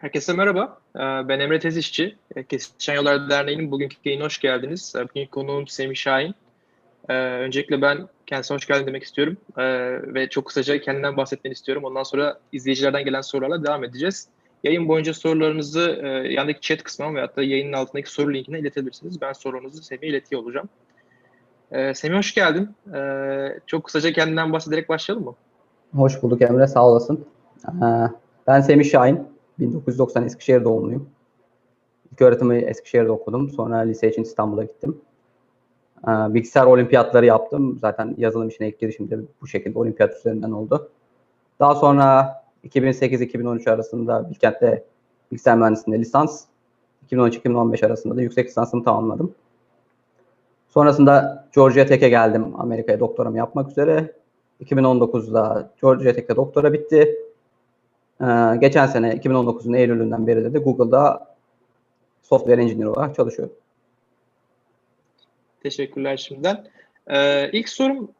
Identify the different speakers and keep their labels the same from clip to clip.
Speaker 1: Herkese merhaba. Ee, Ben Emre Tezişçi. Ee, Kesişen Yollar Derneği'nin bugünkü yayına hoş geldiniz. Ee, Bugünkü konuğum Semih Şahin. Öncelikle ben kendisine hoş geldin demek istiyorum. Ve çok kısaca kendinden bahsetmeni istiyorum. Ondan sonra izleyicilerden gelen sorularla devam edeceğiz. Yayın boyunca sorularınızı e, yandaki chat kısmına veyahut da yayının altındaki soru linkine iletebilirsiniz. Ben sorunuzu Semih'e iletiyor olacağım. Semih hoş geldin. Çok kısaca kendinden bahsederek başlayalım mı?
Speaker 2: Hoş bulduk Emre, sağ olasın. Ben Semih Şahin, 1990 Eskişehir doğumluyum. İlk öğretimi Eskişehir'de okudum. Sonra lise için İstanbul'a gittim. Bilgisayar olimpiyatları yaptım. Zaten yazılım işine ilk girişim de bu şekilde olimpiyat üzerinden oldu. Daha sonra 2008-2013 arasında Bilkent'te bilgisayar mühendisliğinde lisans, 2013-2015 arasında da yüksek lisansımı tamamladım. Sonrasında Georgia Tech'e geldim Amerika'ya doktoramı yapmak üzere. 2019'da Georgia Tech'te doktora bitti. Ee, geçen sene 2019'un Eylül'ünden beri de Google'da software engineer olarak çalışıyorum.
Speaker 1: Teşekkürler şimdiden. Ee, ilk sorum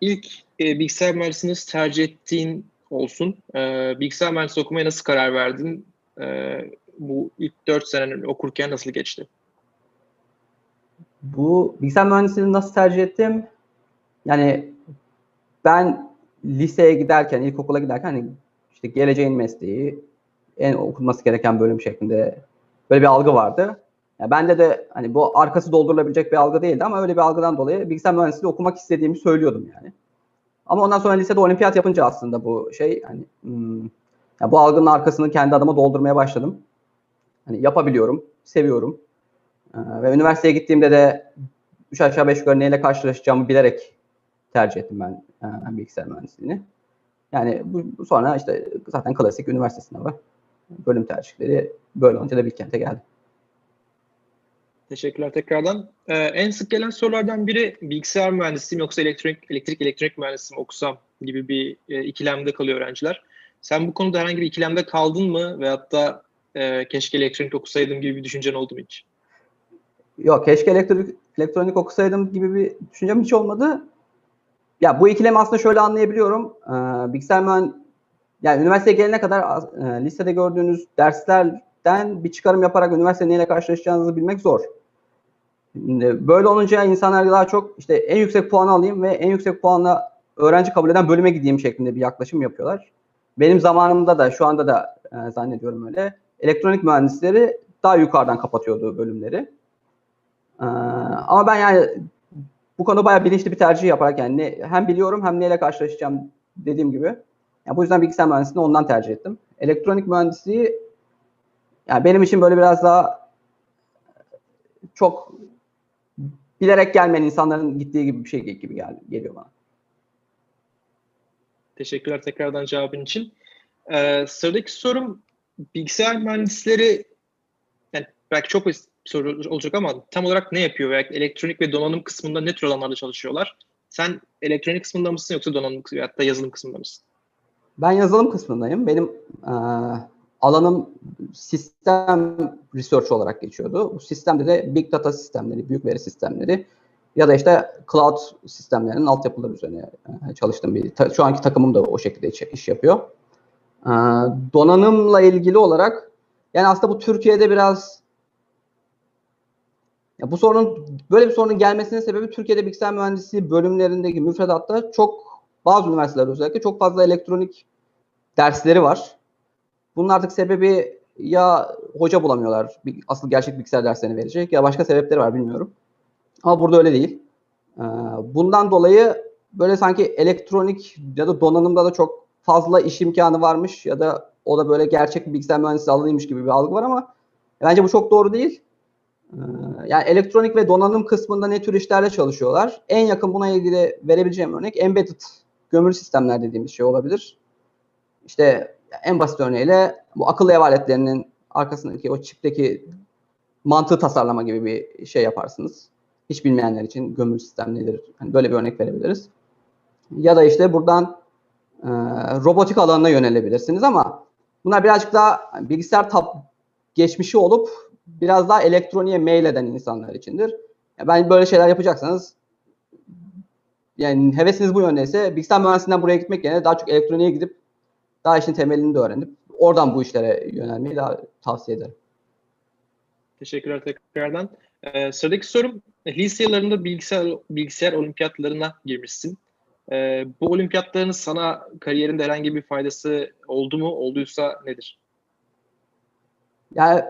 Speaker 1: ilk e, bilgisayar mühendisliğini tercih ettiğin olsun. Ee, bilgisayar mühendisliği okumaya nasıl karar verdin? Ee, bu ilk 4 sene okurken nasıl geçti?
Speaker 2: Bu bilgisayar mühendisliğini nasıl tercih ettim? Yani ben liseye giderken, ilkokula giderken hani işte geleceğin mesleği, en okunması gereken bölüm şeklinde böyle bir algı vardı. Yani bende de hani bu arkası doldurulabilecek bir algı değildi ama öyle bir algıdan dolayı bilgisayar mühendisliği okumak istediğimi söylüyordum yani. Ama ondan sonra lisede olimpiyat yapınca aslında bu şey hani hmm, yani bu algının arkasını kendi adıma doldurmaya başladım. Hani yapabiliyorum, seviyorum. Ee, ve üniversiteye gittiğimde de 3 aşağı 5 yukarı neyle karşılaşacağımı bilerek tercih ettim ben e, bilgisayar mühendisliğini. Yani bu sonra işte zaten klasik üniversite sınavı bölüm tercihleri böyle olunca da Bilkent'e geldim.
Speaker 1: Teşekkürler tekrardan. Ee, en sık gelen sorulardan biri bilgisayar mühendisliği yoksa elektrik elektrik elektronik mühendisliği mi okusam gibi bir e, ikilemde kalıyor öğrenciler. Sen bu konuda herhangi bir ikilemde kaldın mı veyahut da e, keşke elektronik okusaydım gibi bir düşüncen oldu mu hiç?
Speaker 2: Yok keşke elektronik, elektronik okusaydım gibi bir düşüncem hiç olmadı. Ya bu ikilemi aslında şöyle anlayabiliyorum. Ee, bilgisayar mühendisliği yani üniversiteye gelene kadar e, lisede gördüğünüz derslerden bir çıkarım yaparak üniversite neyle karşılaşacağınızı bilmek zor. Şimdi böyle olunca insanlar daha çok işte en yüksek puanı alayım ve en yüksek puanla öğrenci kabul eden bölüme gideyim şeklinde bir yaklaşım yapıyorlar. Benim zamanımda da şu anda da e, zannediyorum öyle. Elektronik mühendisleri daha yukarıdan kapatıyordu bölümleri. Ee, ama ben yani bu konu bayağı bilinçli bir tercih yaparak yani ne, hem biliyorum hem neyle karşılaşacağım dediğim gibi. Yani bu yüzden bilgisayar mühendisliğini ondan tercih ettim. Elektronik mühendisliği yani benim için böyle biraz daha çok bilerek gelmeyen insanların gittiği gibi bir şey gibi gel, geliyor bana.
Speaker 1: Teşekkürler tekrardan cevabın için. Ee, sıradaki sorum bilgisayar mühendisleri yani belki çok soru olacak ama tam olarak ne yapıyor veya elektronik ve donanım kısmında ne tür alanlarda çalışıyorlar? Sen elektronik kısmında mısın yoksa donanım veya da yazılım kısmında mısın?
Speaker 2: Ben yazılım kısmındayım. Benim e, alanım sistem research olarak geçiyordu. Bu sistemde de big data sistemleri, büyük veri sistemleri ya da işte cloud sistemlerinin altyapıları üzerine e, çalıştığım bir. Şu anki takımım da o şekilde iş, iş yapıyor. E, donanımla ilgili olarak yani aslında bu Türkiye'de biraz ya bu sorunun böyle bir sorunun gelmesinin sebebi Türkiye'de bilgisayar mühendisliği bölümlerindeki müfredatta çok bazı üniversiteler özellikle çok fazla elektronik dersleri var. Bunun artık sebebi ya hoca bulamıyorlar asıl gerçek bilgisayar derslerini verecek ya başka sebepleri var bilmiyorum. Ama burada öyle değil. Ee, bundan dolayı böyle sanki elektronik ya da donanımda da çok fazla iş imkanı varmış ya da o da böyle gerçek bir bilgisayar mühendisliği alanıymış gibi bir algı var ama bence bu çok doğru değil. Ee, yani elektronik ve donanım kısmında ne tür işlerle çalışıyorlar? En yakın buna ilgili verebileceğim örnek embedded gömülü sistemler dediğimiz şey olabilir. İşte en basit örneğiyle bu akıllı ev aletlerinin arkasındaki o çipteki mantığı tasarlama gibi bir şey yaparsınız. Hiç bilmeyenler için gömülü sistem nedir? Yani böyle bir örnek verebiliriz. Ya da işte buradan e, robotik alanına yönelebilirsiniz ama bunlar birazcık daha bilgisayar tab geçmişi olup biraz daha elektroniğe mail eden insanlar içindir. Yani ben böyle şeyler yapacaksanız yani hevesiniz bu yöndeyse bilgisayar mühendisliğinden buraya gitmek yerine daha çok elektroniğe gidip daha işin temelini de öğrenip oradan bu işlere yönelmeyi daha tavsiye ederim.
Speaker 1: Teşekkürler tekrardan. Ee, sıradaki sorum, lise yıllarında bilgisayar, bilgisayar olimpiyatlarına girmişsin. Ee, bu olimpiyatların sana kariyerinde herhangi bir faydası oldu mu? Olduysa nedir?
Speaker 2: Yani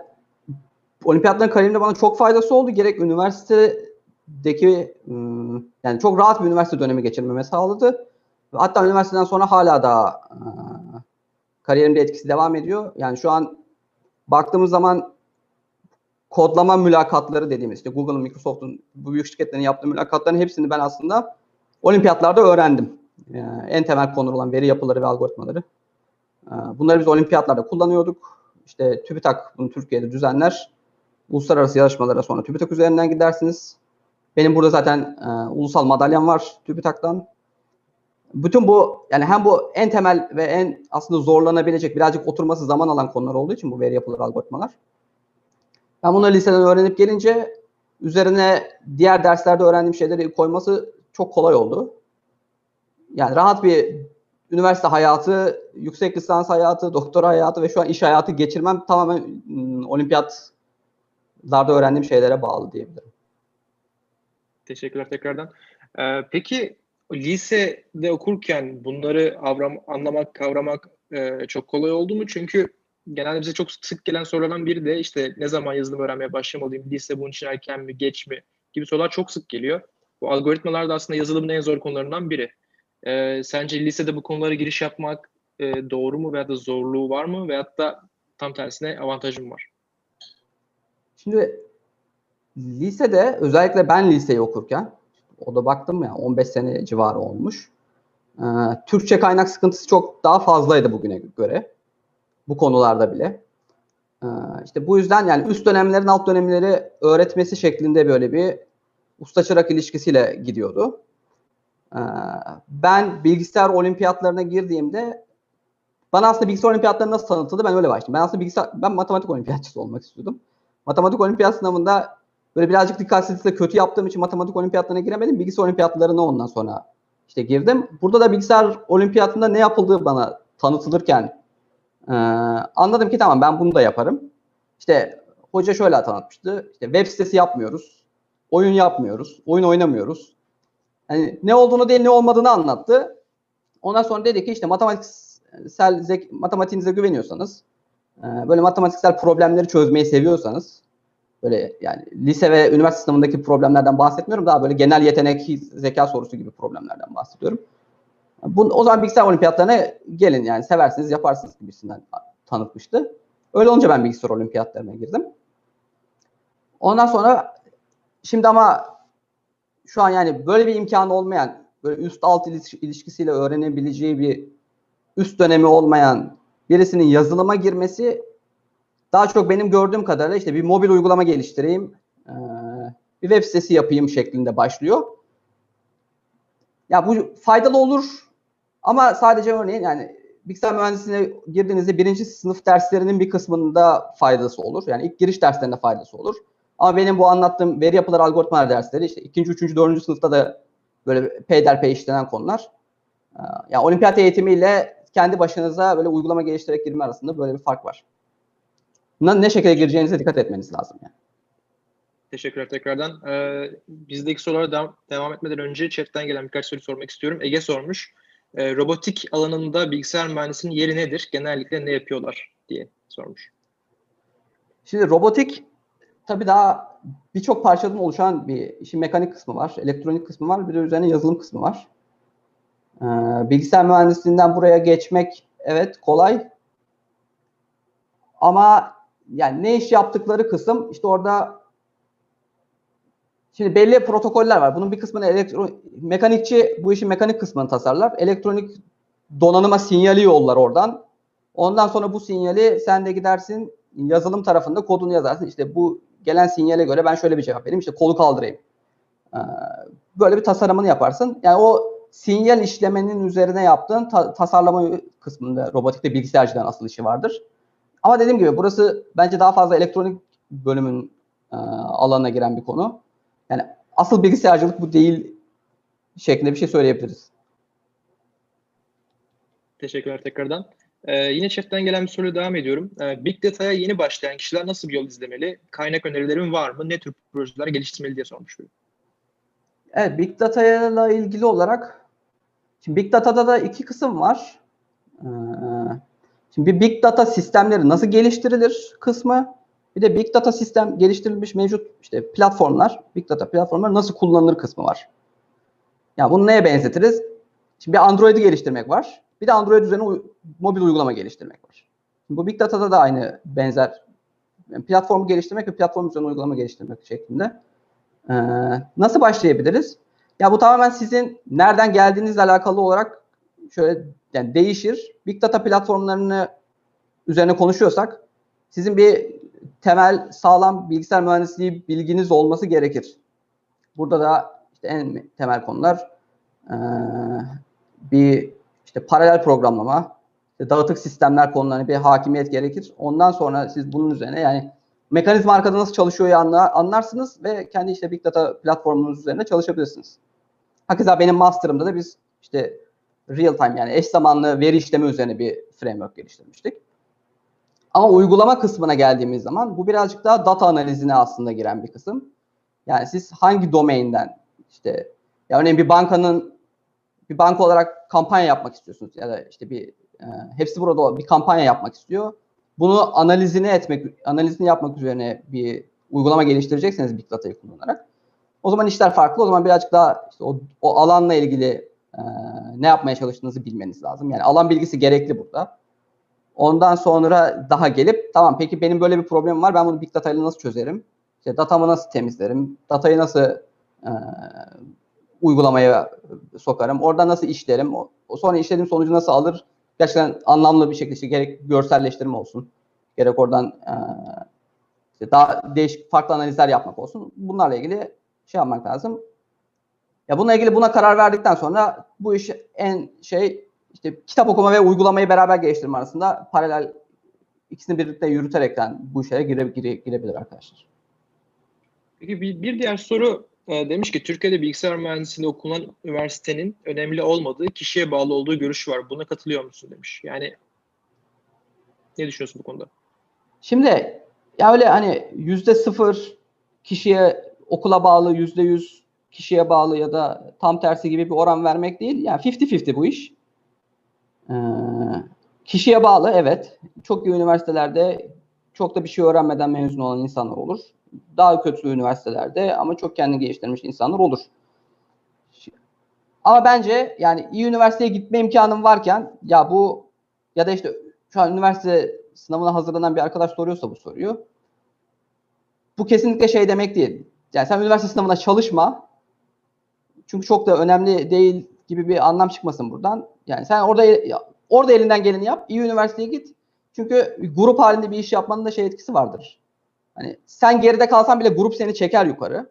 Speaker 2: olimpiyatların kariyerimde bana çok faydası oldu. Gerek üniversitedeki ım, yani çok rahat bir üniversite dönemi geçirmeme sağladı. Hatta üniversiteden sonra hala da e, kariyerimde etkisi devam ediyor. Yani şu an baktığımız zaman kodlama mülakatları dediğimiz işte Google'ın, Microsoft'un bu büyük şirketlerin yaptığı mülakatların hepsini ben aslında olimpiyatlarda öğrendim. Yani en temel konu olan veri yapıları ve algoritmaları. E, Bunları biz olimpiyatlarda kullanıyorduk. İşte TÜBİTAK bunu Türkiye'de düzenler. Uluslararası yarışmalara sonra TÜBİTAK üzerinden gidersiniz. Benim burada zaten e, ulusal madalyam var TÜBİTAK'tan. Bütün bu yani hem bu en temel ve en aslında zorlanabilecek birazcık oturması zaman alan konular olduğu için bu veri yapıları algoritmalar. Ben bunları liseden öğrenip gelince üzerine diğer derslerde öğrendiğim şeyleri koyması çok kolay oldu. Yani rahat bir üniversite hayatı, yüksek lisans hayatı, doktora hayatı ve şu an iş hayatı geçirmem tamamen ım, olimpiyatlarda öğrendiğim şeylere bağlı diyebilirim.
Speaker 1: Teşekkürler tekrardan. Ee, peki lisede okurken bunları avram, anlamak, kavramak e, çok kolay oldu mu? Çünkü genelde bize çok sık gelen sorulardan biri de işte ne zaman yazılım öğrenmeye başlamalıyım, lise bunun için erken mi, geç mi gibi sorular çok sık geliyor. Bu algoritmalar da aslında yazılımın en zor konularından biri. Ee, sence lisede bu konulara giriş yapmak e, doğru mu veya da zorluğu var mı veyahut da tam tersine avantajı mı var?
Speaker 2: Şimdi lisede özellikle ben liseyi okurken o da baktım ya 15 sene civarı olmuş. Ee, Türkçe kaynak sıkıntısı çok daha fazlaydı bugüne göre. Bu konularda bile. Ee, işte bu yüzden yani üst dönemlerin alt dönemleri öğretmesi şeklinde böyle bir usta çırak ilişkisiyle gidiyordu. Ee, ben bilgisayar olimpiyatlarına girdiğimde bana aslında bilgisayar olimpiyatları nasıl tanıtıldı ben öyle başladım. Ben aslında bilgisayar, ben matematik olimpiyatçısı olmak istiyordum. Matematik olimpiyat sınavında böyle birazcık dikkatsizlikle kötü yaptığım için matematik olimpiyatlarına giremedim. Bilgisayar olimpiyatlarına ondan sonra işte girdim. Burada da bilgisayar olimpiyatında ne yapıldığı bana tanıtılırken e, anladım ki tamam ben bunu da yaparım. İşte hoca şöyle tanıtmıştı. İşte web sitesi yapmıyoruz. Oyun yapmıyoruz. Oyun oynamıyoruz. Yani ne olduğunu değil ne olmadığını anlattı. Ondan sonra dedi ki işte matematiksel zek matematiğinize güveniyorsanız böyle matematiksel problemleri çözmeyi seviyorsanız böyle yani lise ve üniversite sınavındaki problemlerden bahsetmiyorum. Daha böyle genel yetenek, zeka sorusu gibi problemlerden bahsediyorum. Bu, o zaman bilgisayar olimpiyatlarına gelin yani seversiniz yaparsınız gibisinden tanıtmıştı. Öyle olunca ben bilgisayar olimpiyatlarına girdim. Ondan sonra şimdi ama şu an yani böyle bir imkanı olmayan, böyle üst alt ilişkisiyle öğrenebileceği bir üst dönemi olmayan birisinin yazılıma girmesi daha çok benim gördüğüm kadarıyla işte bir mobil uygulama geliştireyim, bir web sitesi yapayım şeklinde başlıyor. Ya bu faydalı olur ama sadece örneğin yani bilgisayar mühendisliğine girdiğinizde birinci sınıf derslerinin bir kısmında faydası olur. Yani ilk giriş derslerinde faydası olur. Ama benim bu anlattığım veri yapıları algoritmalar dersleri işte ikinci, üçüncü, dördüncü sınıfta da böyle peyderpey işlenen konular. Yani olimpiyat eğitimiyle kendi başınıza böyle uygulama geliştirerek girme arasında böyle bir fark var. Ne şekilde gireceğinize dikkat etmeniz lazım yani.
Speaker 1: Teşekkürler tekrardan. Ee, bizdeki sorulara devam, devam etmeden önce chatten gelen birkaç soru sormak istiyorum. Ege sormuş. Ee, robotik alanında bilgisayar mühendisinin yeri nedir? Genellikle ne yapıyorlar diye sormuş.
Speaker 2: Şimdi robotik tabii daha birçok parçadan oluşan bir işin mekanik kısmı var, elektronik kısmı var, bir de üzerine yazılım kısmı var. Ee, bilgisayar mühendisliğinden buraya geçmek evet kolay. Ama yani ne iş yaptıkları kısım işte orada şimdi belli protokoller var. Bunun bir kısmını elektro mekanikçi bu işin mekanik kısmını tasarlar. Elektronik donanıma sinyali yollar oradan. Ondan sonra bu sinyali sen de gidersin yazılım tarafında kodunu yazarsın. İşte bu gelen sinyale göre ben şöyle bir cevap vereyim. İşte kolu kaldırayım. Böyle bir tasarımını yaparsın. Yani o sinyal işlemenin üzerine yaptığın ta- tasarlama kısmında robotikte bilgisayarcıdan asıl işi vardır. Ama dediğim gibi burası bence daha fazla elektronik bölümün e, alanına giren bir konu. Yani asıl bilgisayarcılık bu değil şeklinde bir şey söyleyebiliriz.
Speaker 1: Teşekkürler tekrardan. Ee, yine chatten gelen bir soruyla devam ediyorum. Ee, Big Data'ya yeni başlayan kişiler nasıl bir yol izlemeli? Kaynak önerilerin var mı? Ne tür projeler geliştirmeli diye sormuş. Biri.
Speaker 2: Evet, Big Data ile ilgili olarak şimdi Big Data'da da iki kısım var. Ee, şimdi bir Big Data sistemleri nasıl geliştirilir kısmı, bir de Big Data sistem geliştirilmiş mevcut işte platformlar, Big Data platformlar nasıl kullanılır kısmı var. Yani bunu neye benzetiriz? Şimdi bir Android'i geliştirmek var. Bir de Android üzerine uy- mobil uygulama geliştirmek var. Şimdi bu Big Data'da da aynı benzer yani platformu geliştirmek ve platform üzerine uygulama geliştirmek şeklinde. Ee, nasıl başlayabiliriz? Ya bu tamamen sizin nereden geldiğinizle alakalı olarak şöyle yani değişir. Big Data platformlarını üzerine konuşuyorsak sizin bir temel sağlam bilgisayar mühendisliği bilginiz olması gerekir. Burada da işte en temel konular ee, bir işte paralel programlama, dağıtık sistemler konularına bir hakimiyet gerekir. Ondan sonra siz bunun üzerine yani mekanizma arkada nasıl çalışıyor anlar, anlarsınız ve kendi işte Big Data platformunuz üzerine çalışabilirsiniz. Hakeza benim master'ımda da biz işte real time yani eş zamanlı veri işlemi üzerine bir framework geliştirmiştik. Ama uygulama kısmına geldiğimiz zaman bu birazcık daha data analizine aslında giren bir kısım. Yani siz hangi domainden işte ya örneğin bir bankanın bir banka olarak kampanya yapmak istiyorsunuz ya da işte bir e, hepsi burada bir kampanya yapmak istiyor. Bunu analizini etmek, analizini yapmak üzerine bir uygulama geliştirecekseniz Big Data'yı kullanarak. O zaman işler farklı. O zaman birazcık daha işte o, o alanla ilgili e, ne yapmaya çalıştığınızı bilmeniz lazım. Yani alan bilgisi gerekli burada. Ondan sonra daha gelip tamam peki benim böyle bir problemim var. Ben bunu Big Data ile nasıl çözerim? İşte datamı nasıl temizlerim? Datayı nasıl e, uygulamaya sokarım? Orada nasıl işlerim? O sonra işlediğim sonucu nasıl alır? Gerçekten anlamlı bir şekilde işte gerek görselleştirme olsun. Gerek oradan e, daha değişik farklı analizler yapmak olsun. Bunlarla ilgili şey yapmak lazım. Ya bununla ilgili buna karar verdikten sonra bu iş en şey işte kitap okuma ve uygulamayı beraber geliştirme arasında paralel ikisini birlikte yürüterekten bu işe gire, gire, girebilir arkadaşlar.
Speaker 1: Peki bir, bir diğer soru e, demiş ki Türkiye'de bilgisayar mühendisliğinde okunan üniversitenin önemli olmadığı kişiye bağlı olduğu görüşü var. Buna katılıyor musun demiş. Yani ne düşünüyorsun bu konuda?
Speaker 2: Şimdi ya öyle hani yüzde sıfır kişiye okula bağlı, yüzde yüz kişiye bağlı ya da tam tersi gibi bir oran vermek değil. Yani 50-50 bu iş. Ee, kişiye bağlı evet. Çok iyi üniversitelerde çok da bir şey öğrenmeden mezun olan insanlar olur. Daha kötü üniversitelerde ama çok kendini geliştirmiş insanlar olur. Ama bence yani iyi üniversiteye gitme imkanım varken ya bu ya da işte şu an üniversite sınavına hazırlanan bir arkadaş soruyorsa bu soruyu. Bu kesinlikle şey demek değil. Yani sen üniversite sınavına çalışma. Çünkü çok da önemli değil gibi bir anlam çıkmasın buradan. Yani sen orada orada elinden geleni yap. iyi üniversiteye git. Çünkü grup halinde bir iş yapmanın da şey etkisi vardır. Hani sen geride kalsan bile grup seni çeker yukarı.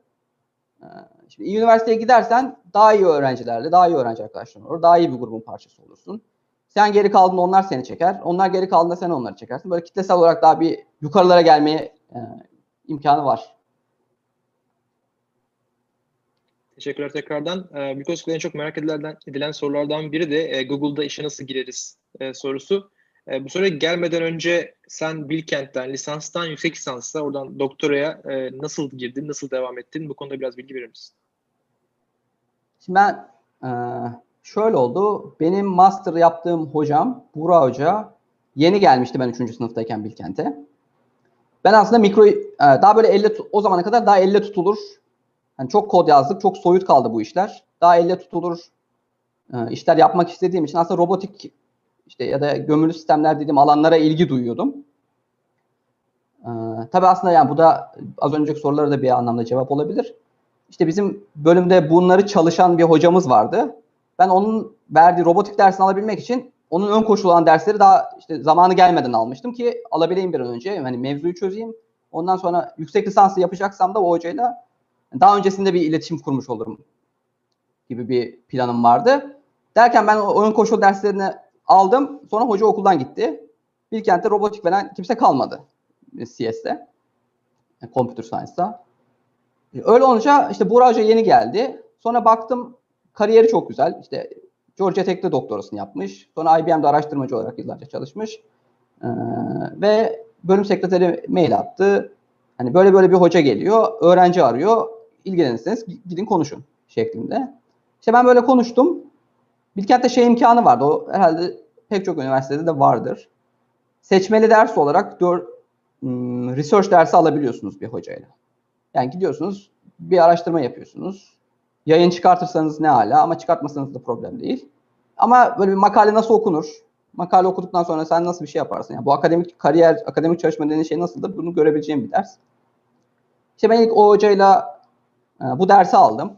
Speaker 2: Şimdi iyi üniversiteye gidersen daha iyi öğrencilerle, daha iyi öğrenci arkadaşların olur. Daha iyi bir grubun parçası olursun. Sen geri kaldığında onlar seni çeker. Onlar geri kaldığında sen onları çekersin. Böyle kitlesel olarak daha bir yukarılara gelmeye e, imkanı var.
Speaker 1: Teşekkürler tekrardan. E, Mikroskop'ta en çok merak edilen, edilen sorulardan biri de e, Google'da işe nasıl gireriz e, sorusu. E, bu soruya gelmeden önce sen Bilkent'ten, lisanstan yüksek lisansa, oradan doktoraya e, nasıl girdin, nasıl devam ettin? Bu konuda biraz bilgi verir misin?
Speaker 2: Şimdi ben e, şöyle oldu. Benim master yaptığım hocam, Buğra Hoca, yeni gelmişti ben 3. sınıftayken Bilkent'e. Ben aslında mikro, e, daha böyle elle, o zamana kadar daha elle tutulur. Yani çok kod yazdık, çok soyut kaldı bu işler. Daha elle tutulur e, işler yapmak istediğim için aslında robotik işte ya da gömülü sistemler dediğim alanlara ilgi duyuyordum. Ee, tabii aslında yani bu da az önceki sorulara da bir anlamda cevap olabilir. İşte bizim bölümde bunları çalışan bir hocamız vardı. Ben onun verdiği robotik dersini alabilmek için onun ön koşulu olan dersleri daha işte zamanı gelmeden almıştım ki alabileyim bir an önce. Hani mevzuyu çözeyim. Ondan sonra yüksek lisansı yapacaksam da o hocayla daha öncesinde bir iletişim kurmuş olurum gibi bir planım vardı. Derken ben ön koşul derslerini aldım. Sonra hoca okuldan gitti. Bilkent'te robotik veren kimse kalmadı. CS'de. Yani Computer Science'da. Öyle olunca işte Buğra Hoca yeni geldi. Sonra baktım kariyeri çok güzel. İşte Georgia Tech'te doktorasını yapmış. Sonra IBM'de araştırmacı olarak yıllarca çalışmış. Ee, ve bölüm sekreteri mail attı. Hani böyle böyle bir hoca geliyor, öğrenci arıyor. İlgilenirseniz gidin konuşun şeklinde. İşte ben böyle konuştum. Bilkent'te şey imkanı vardı. O herhalde pek çok üniversitede de vardır. Seçmeli ders olarak dör, hmm, research dersi alabiliyorsunuz bir hocayla. Yani gidiyorsunuz, bir araştırma yapıyorsunuz. Yayın çıkartırsanız ne hala ama çıkartmasanız da problem değil. Ama böyle bir makale nasıl okunur? Makale okuduktan sonra sen nasıl bir şey yaparsın? Yani bu akademik kariyer, akademik çalışma dediğin şey nasıldır? Bunu görebileceğim bir ders. İşte ben ilk o hocayla e, bu dersi aldım.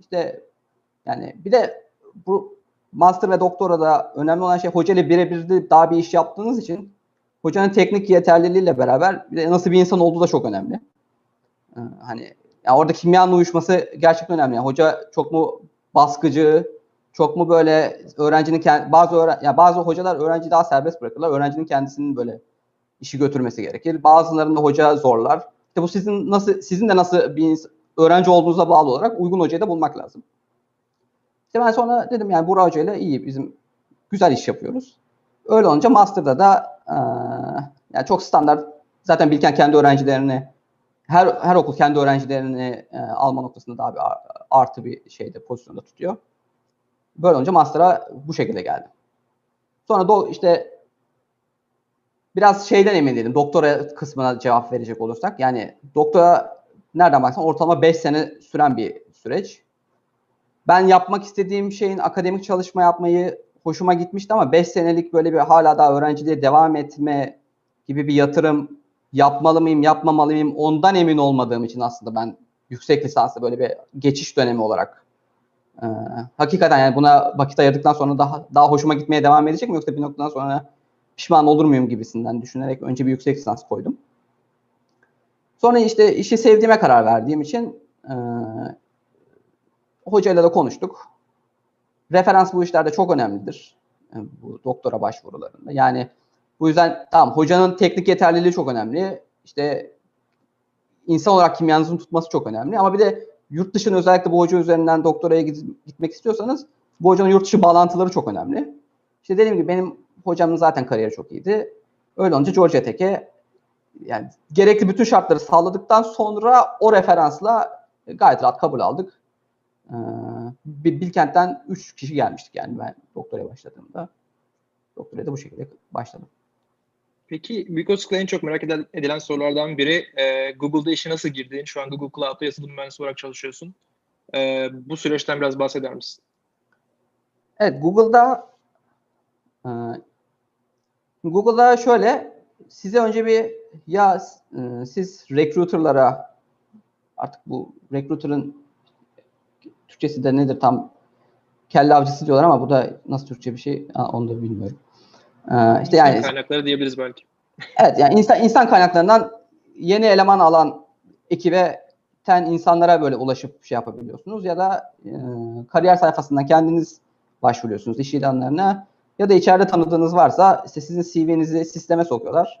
Speaker 2: İşte yani bir de bu master ve doktora da önemli olan şey hocayla birebir daha bir iş yaptığınız için hocanın teknik yeterliliğiyle beraber nasıl bir insan olduğu da çok önemli. Ee, hani yani orada kimyanın uyuşması gerçekten önemli. Yani hoca çok mu baskıcı, çok mu böyle öğrencinin kendi, bazı öğren yani bazı hocalar öğrenci daha serbest bırakırlar. Öğrencinin kendisinin böyle işi götürmesi gerekir. Bazılarında hoca zorlar. İşte bu sizin nasıl sizin de nasıl bir öğrenci olduğunuza bağlı olarak uygun hocayı da bulmak lazım. İşte ben sonra dedim yani Burak Hoca ile iyi bizim güzel iş yapıyoruz. Öyle olunca Master'da da e, yani çok standart zaten Bilken kendi öğrencilerini her her okul kendi öğrencilerini e, alma noktasında daha bir artı bir şeyde pozisyonda tutuyor. Böyle olunca master'a bu şekilde geldim. Sonra da işte biraz şeyden emin değilim. Doktora kısmına cevap verecek olursak. Yani doktora nereden baksan ortalama 5 sene süren bir süreç. Ben yapmak istediğim şeyin akademik çalışma yapmayı hoşuma gitmişti ama 5 senelik böyle bir hala daha öğrenciliğe devam etme gibi bir yatırım yapmalı mıyım, yapmamalı mıyım ondan emin olmadığım için aslında ben yüksek lisansı böyle bir geçiş dönemi olarak e, hakikaten yani buna vakit ayırdıktan sonra daha daha hoşuma gitmeye devam edecek mi yoksa bir noktadan sonra pişman olur muyum gibisinden düşünerek önce bir yüksek lisans koydum. Sonra işte işi sevdiğime karar verdiğim için e, hocayla da konuştuk. Referans bu işlerde çok önemlidir. E, bu doktora başvurularında. Yani bu yüzden tamam hocanın teknik yeterliliği çok önemli. İşte insan olarak kimyanızın tutması çok önemli. Ama bir de yurt dışına özellikle bu hoca üzerinden doktoraya gitmek istiyorsanız bu hocanın yurt dışı bağlantıları çok önemli. İşte dediğim gibi benim hocamın zaten kariyeri çok iyiydi. Öyle olunca Georgia Tech'e yani gerekli bütün şartları sağladıktan sonra o referansla gayet rahat kabul aldık. Ee, Bilkent'ten 3 kişi gelmiştik yani ben doktora başladığımda. Doktora da bu şekilde başladım.
Speaker 1: Peki Bikosk'la en çok merak edilen sorulardan biri e, Google'da işe nasıl girdin? Şu an Google Cloud'da yazılım mühendisi olarak çalışıyorsun. E, bu süreçten biraz bahseder misin?
Speaker 2: Evet Google'da e, Google'da şöyle size önce bir ya e, siz recruiter'lara artık bu recruiter'ın Türkçesi de nedir tam kelle avcısı diyorlar ama bu da nasıl Türkçe bir şey onu da bilmiyorum.
Speaker 1: Ee, işte yani kaynakları diyebiliriz belki.
Speaker 2: Evet yani insan insan kaynaklarından yeni eleman alan ekibe ten insanlara böyle ulaşıp şey yapabiliyorsunuz ya da e, kariyer sayfasından kendiniz başvuruyorsunuz iş ilanlarına ya da içeride tanıdığınız varsa işte sizin CV'nizi sisteme sokuyorlar.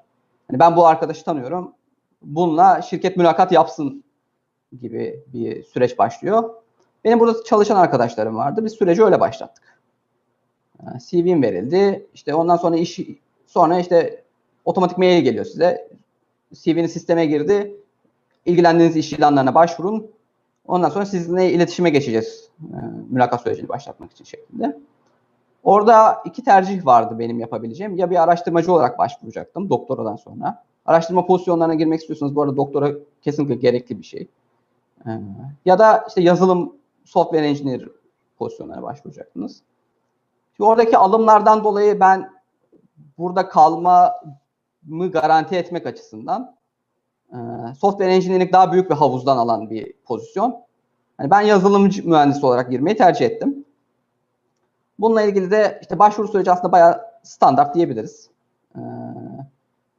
Speaker 2: Yani ben bu arkadaşı tanıyorum. Bununla şirket mülakat yapsın gibi bir süreç başlıyor. Benim burada çalışan arkadaşlarım vardı. Biz süreci öyle başlattık. CV'm verildi. İşte ondan sonra iş sonra işte otomatik mail geliyor size. CV'niz sisteme girdi. İlgilendiğiniz iş ilanlarına başvurun. Ondan sonra sizinle iletişime geçeceğiz. Mülakat sürecini başlatmak için şeklinde. Orada iki tercih vardı benim yapabileceğim. Ya bir araştırmacı olarak başvuracaktım doktoradan sonra. Araştırma pozisyonlarına girmek istiyorsanız bu arada doktora kesinlikle gerekli bir şey. Ya da işte yazılım software engineer pozisyonlarına başvuracaktınız. Şimdi oradaki alımlardan dolayı ben burada kalmamı garanti etmek açısından e, software engineering daha büyük bir havuzdan alan bir pozisyon. Yani ben yazılımcı mühendisi olarak girmeyi tercih ettim. Bununla ilgili de işte başvuru süreci aslında bayağı standart diyebiliriz. Ee,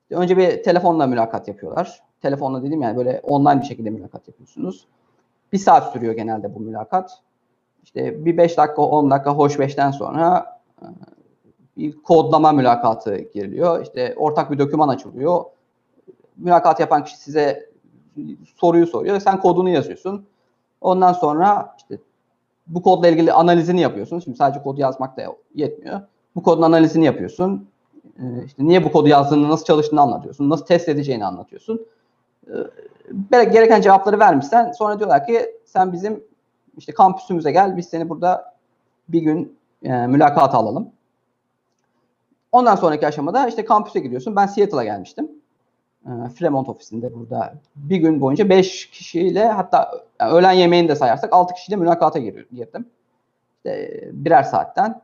Speaker 2: önce bir telefonla mülakat yapıyorlar. Telefonla dedim yani böyle online bir şekilde mülakat yapıyorsunuz. Bir saat sürüyor genelde bu mülakat. İşte bir 5 dakika 10 dakika hoş 5'ten sonra e, bir kodlama mülakatı giriliyor. İşte ortak bir doküman açılıyor. Mülakat yapan kişi size soruyu soruyor. Sen kodunu yazıyorsun. Ondan sonra işte bu kodla ilgili analizini yapıyorsun. Şimdi sadece kodu yazmak da yetmiyor. Bu kodun analizini yapıyorsun. E, işte niye bu kodu yazdığını, nasıl çalıştığını anlatıyorsun. Nasıl test edeceğini anlatıyorsun. E, gereken cevapları vermişsen sonra diyorlar ki sen bizim işte kampüsümüze gel. Biz seni burada bir gün e, mülakat alalım. Ondan sonraki aşamada işte kampüse gidiyorsun. Ben Seattle'a gelmiştim. E, Fremont ofisinde burada bir gün boyunca 5 kişiyle hatta yani öğlen yemeğini de sayarsak 6 kişiyle mülakata girdim. İşte birer saatten.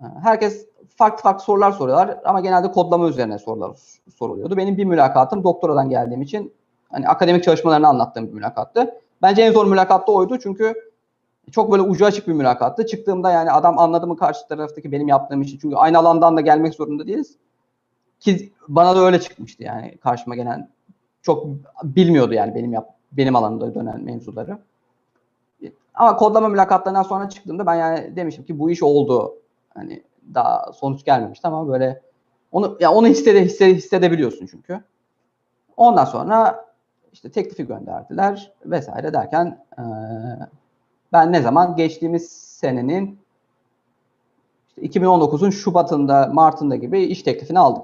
Speaker 2: E, herkes farklı farklı sorular soruyorlar ama genelde kodlama üzerine sorular soruluyordu. Benim bir mülakatım doktoradan geldiğim için hani akademik çalışmalarını anlattığım bir mülakattı. Bence en zor mülakat da oydu çünkü çok böyle ucu açık bir mülakattı. Çıktığımda yani adam anladı mı karşı taraftaki benim yaptığım işi. Çünkü aynı alandan da gelmek zorunda değiliz. Ki bana da öyle çıkmıştı yani karşıma gelen çok bilmiyordu yani benim yap benim alanımda dönen mevzuları. Ama kodlama mülakatlarından sonra çıktığımda ben yani demiştim ki bu iş oldu. Hani daha sonuç gelmemişti ama böyle onu ya onu hissede, hissede, hissedebiliyorsun çünkü. Ondan sonra işte teklifi gönderdiler vesaire derken ee, ben ne zaman geçtiğimiz senenin işte 2019'un Şubat'ında, Mart'ında gibi iş teklifini aldım.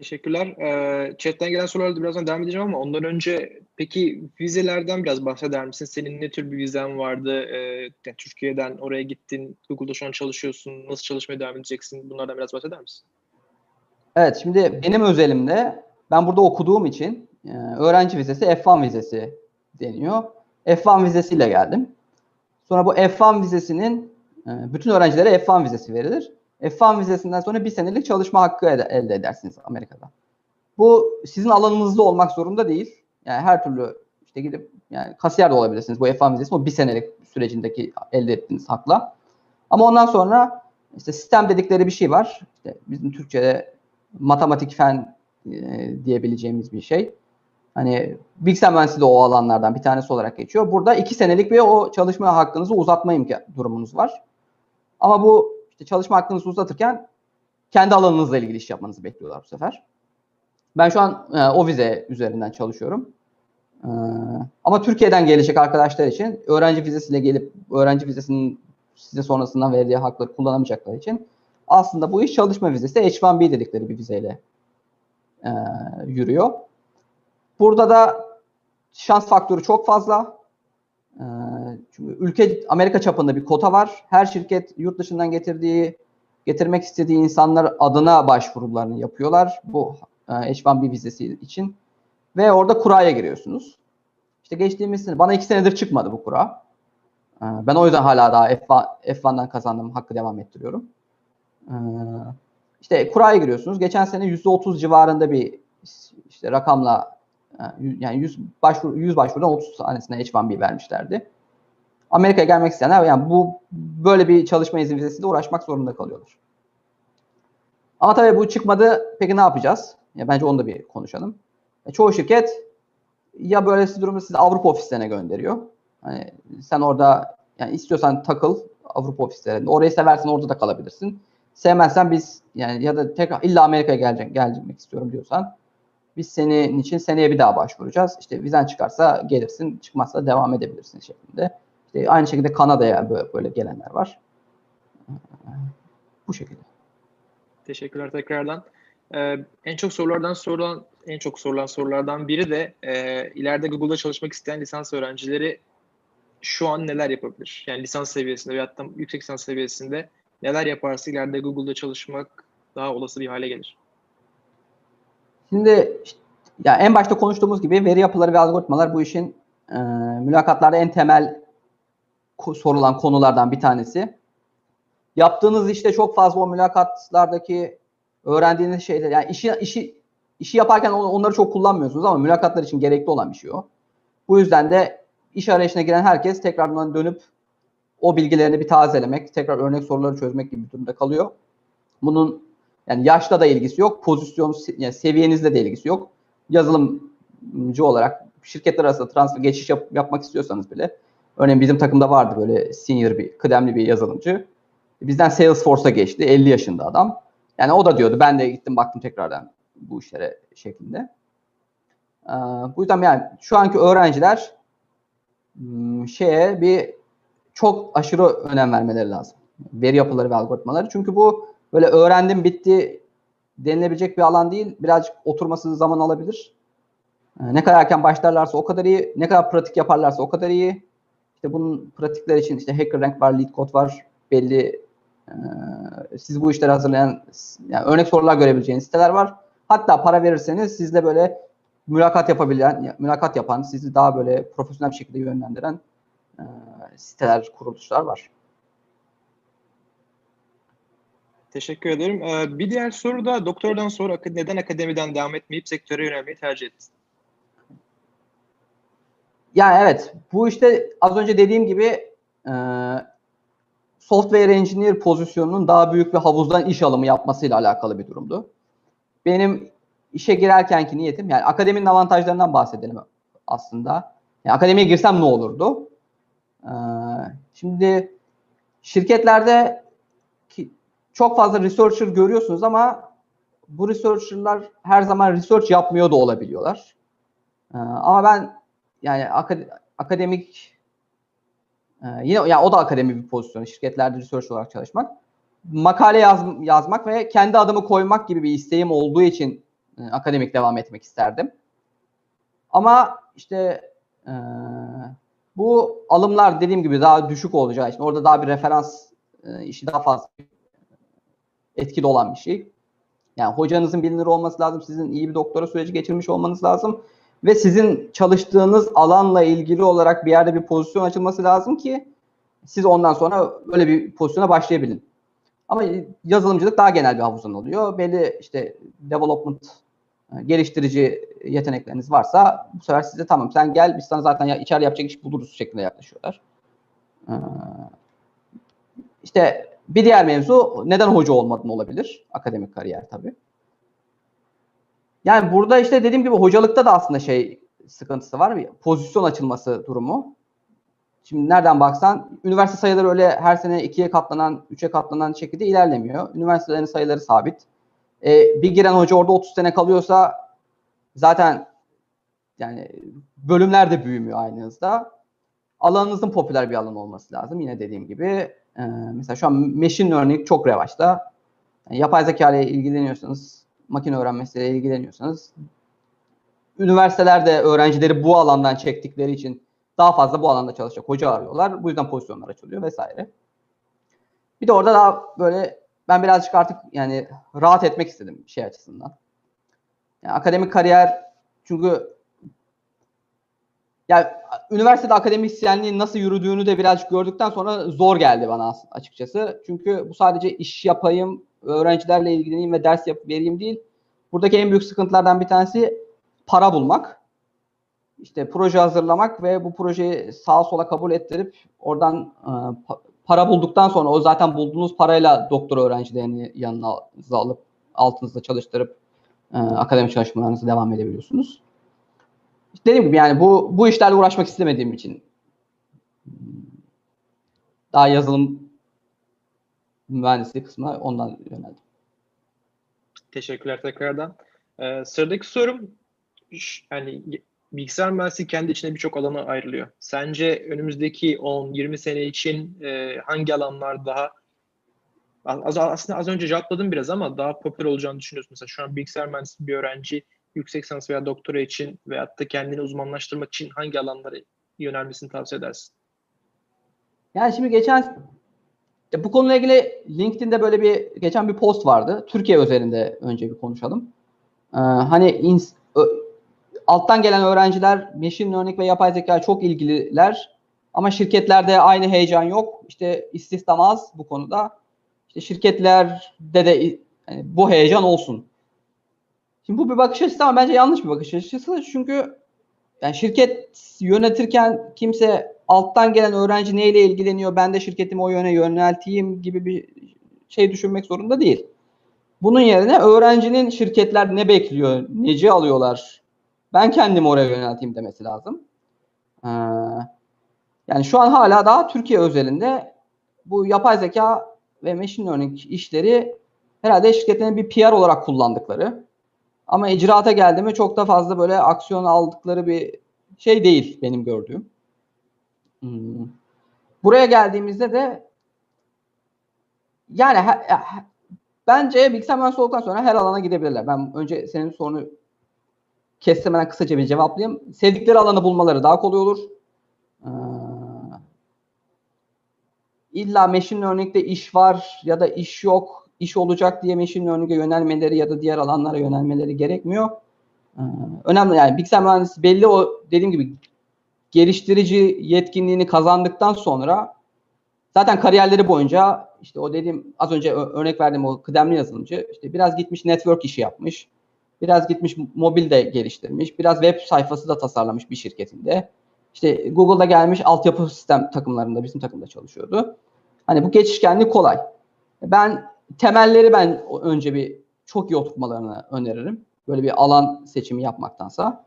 Speaker 1: Teşekkürler. Ee, chatten gelen sorulara da birazdan devam edeceğim ama ondan önce peki vizelerden biraz bahseder misin? Senin ne tür bir vizen vardı? Ee, yani Türkiye'den oraya gittin, Google'da şu an çalışıyorsun. Nasıl çalışmaya devam edeceksin? Bunlardan biraz bahseder misin?
Speaker 2: Evet, şimdi benim özelimde ben burada okuduğum için e, öğrenci vizesi F1 vizesi deniyor. F1 vizesiyle geldim. Sonra bu F1 vizesinin e, bütün öğrencilere F1 vizesi verilir. F1 vizesinden sonra bir senelik çalışma hakkı elde edersiniz Amerika'da. Bu sizin alanınızda olmak zorunda değil. Yani her türlü işte gidip yani kasiyer de olabilirsiniz bu F1 vizesi o bir senelik sürecindeki elde ettiğiniz hakla. Ama ondan sonra işte sistem dedikleri bir şey var. İşte bizim Türkçe'de matematik fen e, diyebileceğimiz bir şey. Hani bilgisayar mühendisliği de o alanlardan bir tanesi olarak geçiyor. Burada iki senelik bir o çalışma hakkınızı uzatma imkan durumunuz var. Ama bu işte çalışma hakkınızı uzatırken kendi alanınızla ilgili iş yapmanızı bekliyorlar bu sefer. Ben şu an e, o vize üzerinden çalışıyorum. E, ama Türkiye'den gelecek arkadaşlar için öğrenci vizesiyle gelip öğrenci vizesinin size sonrasından verdiği hakları kullanamayacaklar için aslında bu iş çalışma vizesi H1B dedikleri bir vizeyle e, yürüyor. Burada da şans faktörü çok fazla. Çünkü ülke Amerika çapında bir kota var. Her şirket yurt dışından getirdiği, getirmek istediği insanlar adına başvurularını yapıyorlar. Bu e, H1B vizesi için. Ve orada kuraya giriyorsunuz. İşte geçtiğimiz sene, bana iki senedir çıkmadı bu kura. Ee, ben o yüzden hala daha F1, F1'dan kazandığım hakkı devam ettiriyorum. Ee, işte kuraya giriyorsunuz. Geçen sene %30 civarında bir işte rakamla yani 100 başvuru 100 başvurudan 30 tanesine H1B vermişlerdi. Amerika'ya gelmek isteyenler yani bu böyle bir çalışma izin vizesiyle uğraşmak zorunda kalıyorlar. Ama tabii bu çıkmadı. Peki ne yapacağız? Ya bence onu da bir konuşalım. E, çoğu şirket ya böylesi durumda sizi Avrupa ofislerine gönderiyor. Hani sen orada yani istiyorsan takıl Avrupa ofislerinde. Orayı seversen orada da kalabilirsin. Sevmezsen biz yani ya da tekrar illa Amerika'ya gelecek, gelmek istiyorum diyorsan biz senin için seneye bir daha başvuracağız. İşte vizen çıkarsa gelirsin, çıkmazsa devam edebilirsin şeklinde. İşte aynı şekilde Kanada'ya böyle, böyle gelenler var. Bu şekilde.
Speaker 1: Teşekkürler tekrardan. Ee, en çok sorulardan sorulan en çok sorulan sorulardan biri de e, ileride Google'da çalışmak isteyen lisans öğrencileri şu an neler yapabilir? Yani lisans seviyesinde veya hatta yüksek lisans seviyesinde neler yaparsa ileride Google'da çalışmak daha olası bir hale gelir.
Speaker 2: Şimdi ya en başta konuştuğumuz gibi veri yapıları ve algoritmalar bu işin e, mülakatlarda en temel sorulan konulardan bir tanesi. Yaptığınız işte çok fazla o mülakatlardaki öğrendiğiniz şeyler yani işi işi işi yaparken onları çok kullanmıyorsunuz ama mülakatlar için gerekli olan bir şey o. Bu yüzden de iş arayışına giren herkes tekrardan dönüp o bilgilerini bir tazelemek, tekrar örnek soruları çözmek gibi bir durumda kalıyor. Bunun yani yaşla da ilgisi yok, pozisyon yani seviyenizle de ilgisi yok. Yazılımcı olarak şirketler arasında transfer geçiş yap, yapmak istiyorsanız bile örneğin bizim takımda vardı böyle senior bir kıdemli bir yazılımcı. Bizden Salesforce'a geçti. 50 yaşında adam. Yani o da diyordu ben de gittim baktım tekrardan bu işlere şeklinde. Ee, bu yüzden yani şu anki öğrenciler hmm, şeye bir çok aşırı önem vermeleri lazım. Veri yapıları ve algoritmaları. Çünkü bu böyle öğrendim bitti denilebilecek bir alan değil. Birazcık oturması zaman alabilir. Ee, ne kadar erken başlarlarsa o kadar iyi. Ne kadar pratik yaparlarsa o kadar iyi. İşte bunun pratikler için işte HackerRank var, LeetCode var. Belli e, siz bu işleri hazırlayan yani örnek sorular görebileceğiniz siteler var. Hatta para verirseniz sizle böyle mülakat yapabilen, mülakat yapan, sizi daha böyle profesyonel bir şekilde yönlendiren e, siteler, kuruluşlar var.
Speaker 1: Teşekkür ederim. Ee, bir diğer soru da doktordan sonra neden akademiden devam etmeyip sektöre yönelmeyi tercih ettin?
Speaker 2: Yani evet, bu işte az önce dediğim gibi e, software engineer pozisyonunun daha büyük bir havuzdan iş alımı yapmasıyla alakalı bir durumdu. Benim işe girerkenki niyetim yani akademinin avantajlarından bahsedelim aslında. Yani akademiye girsem ne olurdu? Ee, şimdi şirketlerde ki çok fazla researcher görüyorsunuz ama bu researcher'lar her zaman research yapmıyor da olabiliyorlar. Ee, ama ben yani akademik e, yine yani o da akademik bir pozisyon. Şirketlerde research olarak çalışmak. Makale yaz, yazmak ve kendi adımı koymak gibi bir isteğim olduğu için e, akademik devam etmek isterdim. Ama işte e, bu alımlar dediğim gibi daha düşük olacağı için orada daha bir referans e, işi daha fazla etkili olan bir şey. Yani hocanızın bilinir olması lazım. Sizin iyi bir doktora süreci geçirmiş olmanız lazım. Ve sizin çalıştığınız alanla ilgili olarak bir yerde bir pozisyon açılması lazım ki siz ondan sonra böyle bir pozisyona başlayabilin. Ama yazılımcılık daha genel bir havuzdan oluyor. Belli işte development e, geliştirici yetenekleriniz varsa bu sefer size tamam sen gel biz sana zaten ya, içeride yapacak iş buluruz şeklinde yaklaşıyorlar. Ee, işte bir diğer mevzu neden hoca olmadın olabilir. Akademik kariyer tabii. Yani burada işte dediğim gibi hocalıkta da aslında şey sıkıntısı var. Bir pozisyon açılması durumu. Şimdi nereden baksan üniversite sayıları öyle her sene ikiye katlanan, üçe katlanan şekilde ilerlemiyor. Üniversitelerin sayıları sabit. E, bir giren hoca orada 30 sene kalıyorsa zaten yani bölümler de büyümüyor aynı hızda. Alanınızın popüler bir alan olması lazım. Yine dediğim gibi e, mesela şu an machine learning çok revaçta. Yani yapay zeka ile ilgileniyorsanız, makine öğrenmesiyle ilgileniyorsanız üniversitelerde öğrencileri bu alandan çektikleri için daha fazla bu alanda çalışacak hoca arıyorlar. Bu yüzden pozisyonlar açılıyor vesaire. Bir de orada daha böyle ben birazcık artık yani rahat etmek istedim şey açısından. Yani akademik kariyer çünkü yani üniversitede akademisyenliğin nasıl yürüdüğünü de birazcık gördükten sonra zor geldi bana açıkçası. Çünkü bu sadece iş yapayım, öğrencilerle ilgileneyim ve ders yapıp vereyim değil. Buradaki en büyük sıkıntılardan bir tanesi para bulmak. İşte proje hazırlamak ve bu projeyi sağa sola kabul ettirip oradan e, para bulduktan sonra o zaten bulduğunuz parayla doktor öğrencilerini yanınıza alıp altınızda çalıştırıp e, akademik çalışmalarınızı devam edebiliyorsunuz. Dediğim gibi yani bu bu işlerle uğraşmak istemediğim için daha yazılım mühendisliği kısmına ondan yöneldim.
Speaker 1: Teşekkürler tekrardan. Ee, sıradaki sorum yani bilgisayar mühendisliği kendi içinde birçok alana ayrılıyor. Sence önümüzdeki 10-20 sene için e, hangi alanlar daha az, aslında az önce cevapladım biraz ama daha popüler olacağını düşünüyorsun. Mesela şu an bilgisayar mühendisliği bir öğrenci yüksek lisans veya doktora için veyahut da kendini uzmanlaştırmak için hangi alanlara yönelmesini tavsiye edersin?
Speaker 2: Yani şimdi geçen bu konuyla ilgili LinkedIn'de böyle bir geçen bir post vardı. Türkiye üzerinde önce bir konuşalım. Ee, hani ins, alttan gelen öğrenciler machine learning ve yapay zeka çok ilgililer. Ama şirketlerde aynı heyecan yok. İşte istihdam az bu konuda. İşte şirketlerde de yani bu heyecan olsun. Şimdi bu bir bakış açısı ama bence yanlış bir bakış açısı. Çünkü yani şirket yönetirken kimse alttan gelen öğrenci neyle ilgileniyor, ben de şirketimi o yöne yönelteyim gibi bir şey düşünmek zorunda değil. Bunun yerine öğrencinin şirketler ne bekliyor, neci alıyorlar, ben kendimi oraya yönelteyim demesi lazım. Ee, yani şu an hala daha Türkiye özelinde bu yapay zeka ve machine learning işleri herhalde şirketlerin bir PR olarak kullandıkları. Ama icraata geldi mi çok da fazla böyle aksiyon aldıkları bir şey değil benim gördüğüm. Hmm. buraya geldiğimizde de yani bence bilgisayar mühendisliği olduktan sonra her alana gidebilirler. Ben önce senin sorunu kestirmeden kısaca bir cevaplayayım. Sevdikleri alanı bulmaları daha kolay olur. Ee, illa machine learning'de iş var ya da iş yok, iş olacak diye machine learning'e yönelmeleri ya da diğer alanlara yönelmeleri gerekmiyor. Ee, önemli yani bilgisayar mühendisi belli o dediğim gibi geliştirici yetkinliğini kazandıktan sonra zaten kariyerleri boyunca işte o dediğim az önce örnek verdiğim o kıdemli yazılımcı işte biraz gitmiş network işi yapmış. Biraz gitmiş mobil de geliştirmiş. Biraz web sayfası da tasarlamış bir şirketinde. İşte Google'da gelmiş altyapı sistem takımlarında bizim takımda çalışıyordu. Hani bu geçişkenlik kolay. Ben temelleri ben önce bir çok iyi oturtmalarını öneririm. Böyle bir alan seçimi yapmaktansa.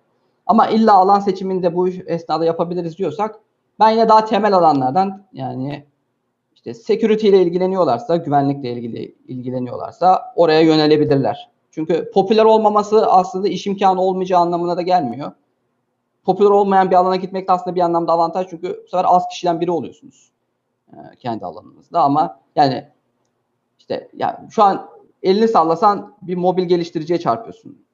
Speaker 2: Ama illa alan seçiminde bu esnada yapabiliriz diyorsak ben yine daha temel alanlardan yani işte security ile ilgileniyorlarsa, güvenlikle ilgili ilgileniyorlarsa oraya yönelebilirler. Çünkü popüler olmaması aslında iş imkanı olmayacağı anlamına da gelmiyor. Popüler olmayan bir alana gitmek de aslında bir anlamda avantaj çünkü bu sefer az kişiden biri oluyorsunuz e, kendi alanınızda ama yani işte yani şu an elini sallasan bir mobil geliştiriciye çarpıyorsun.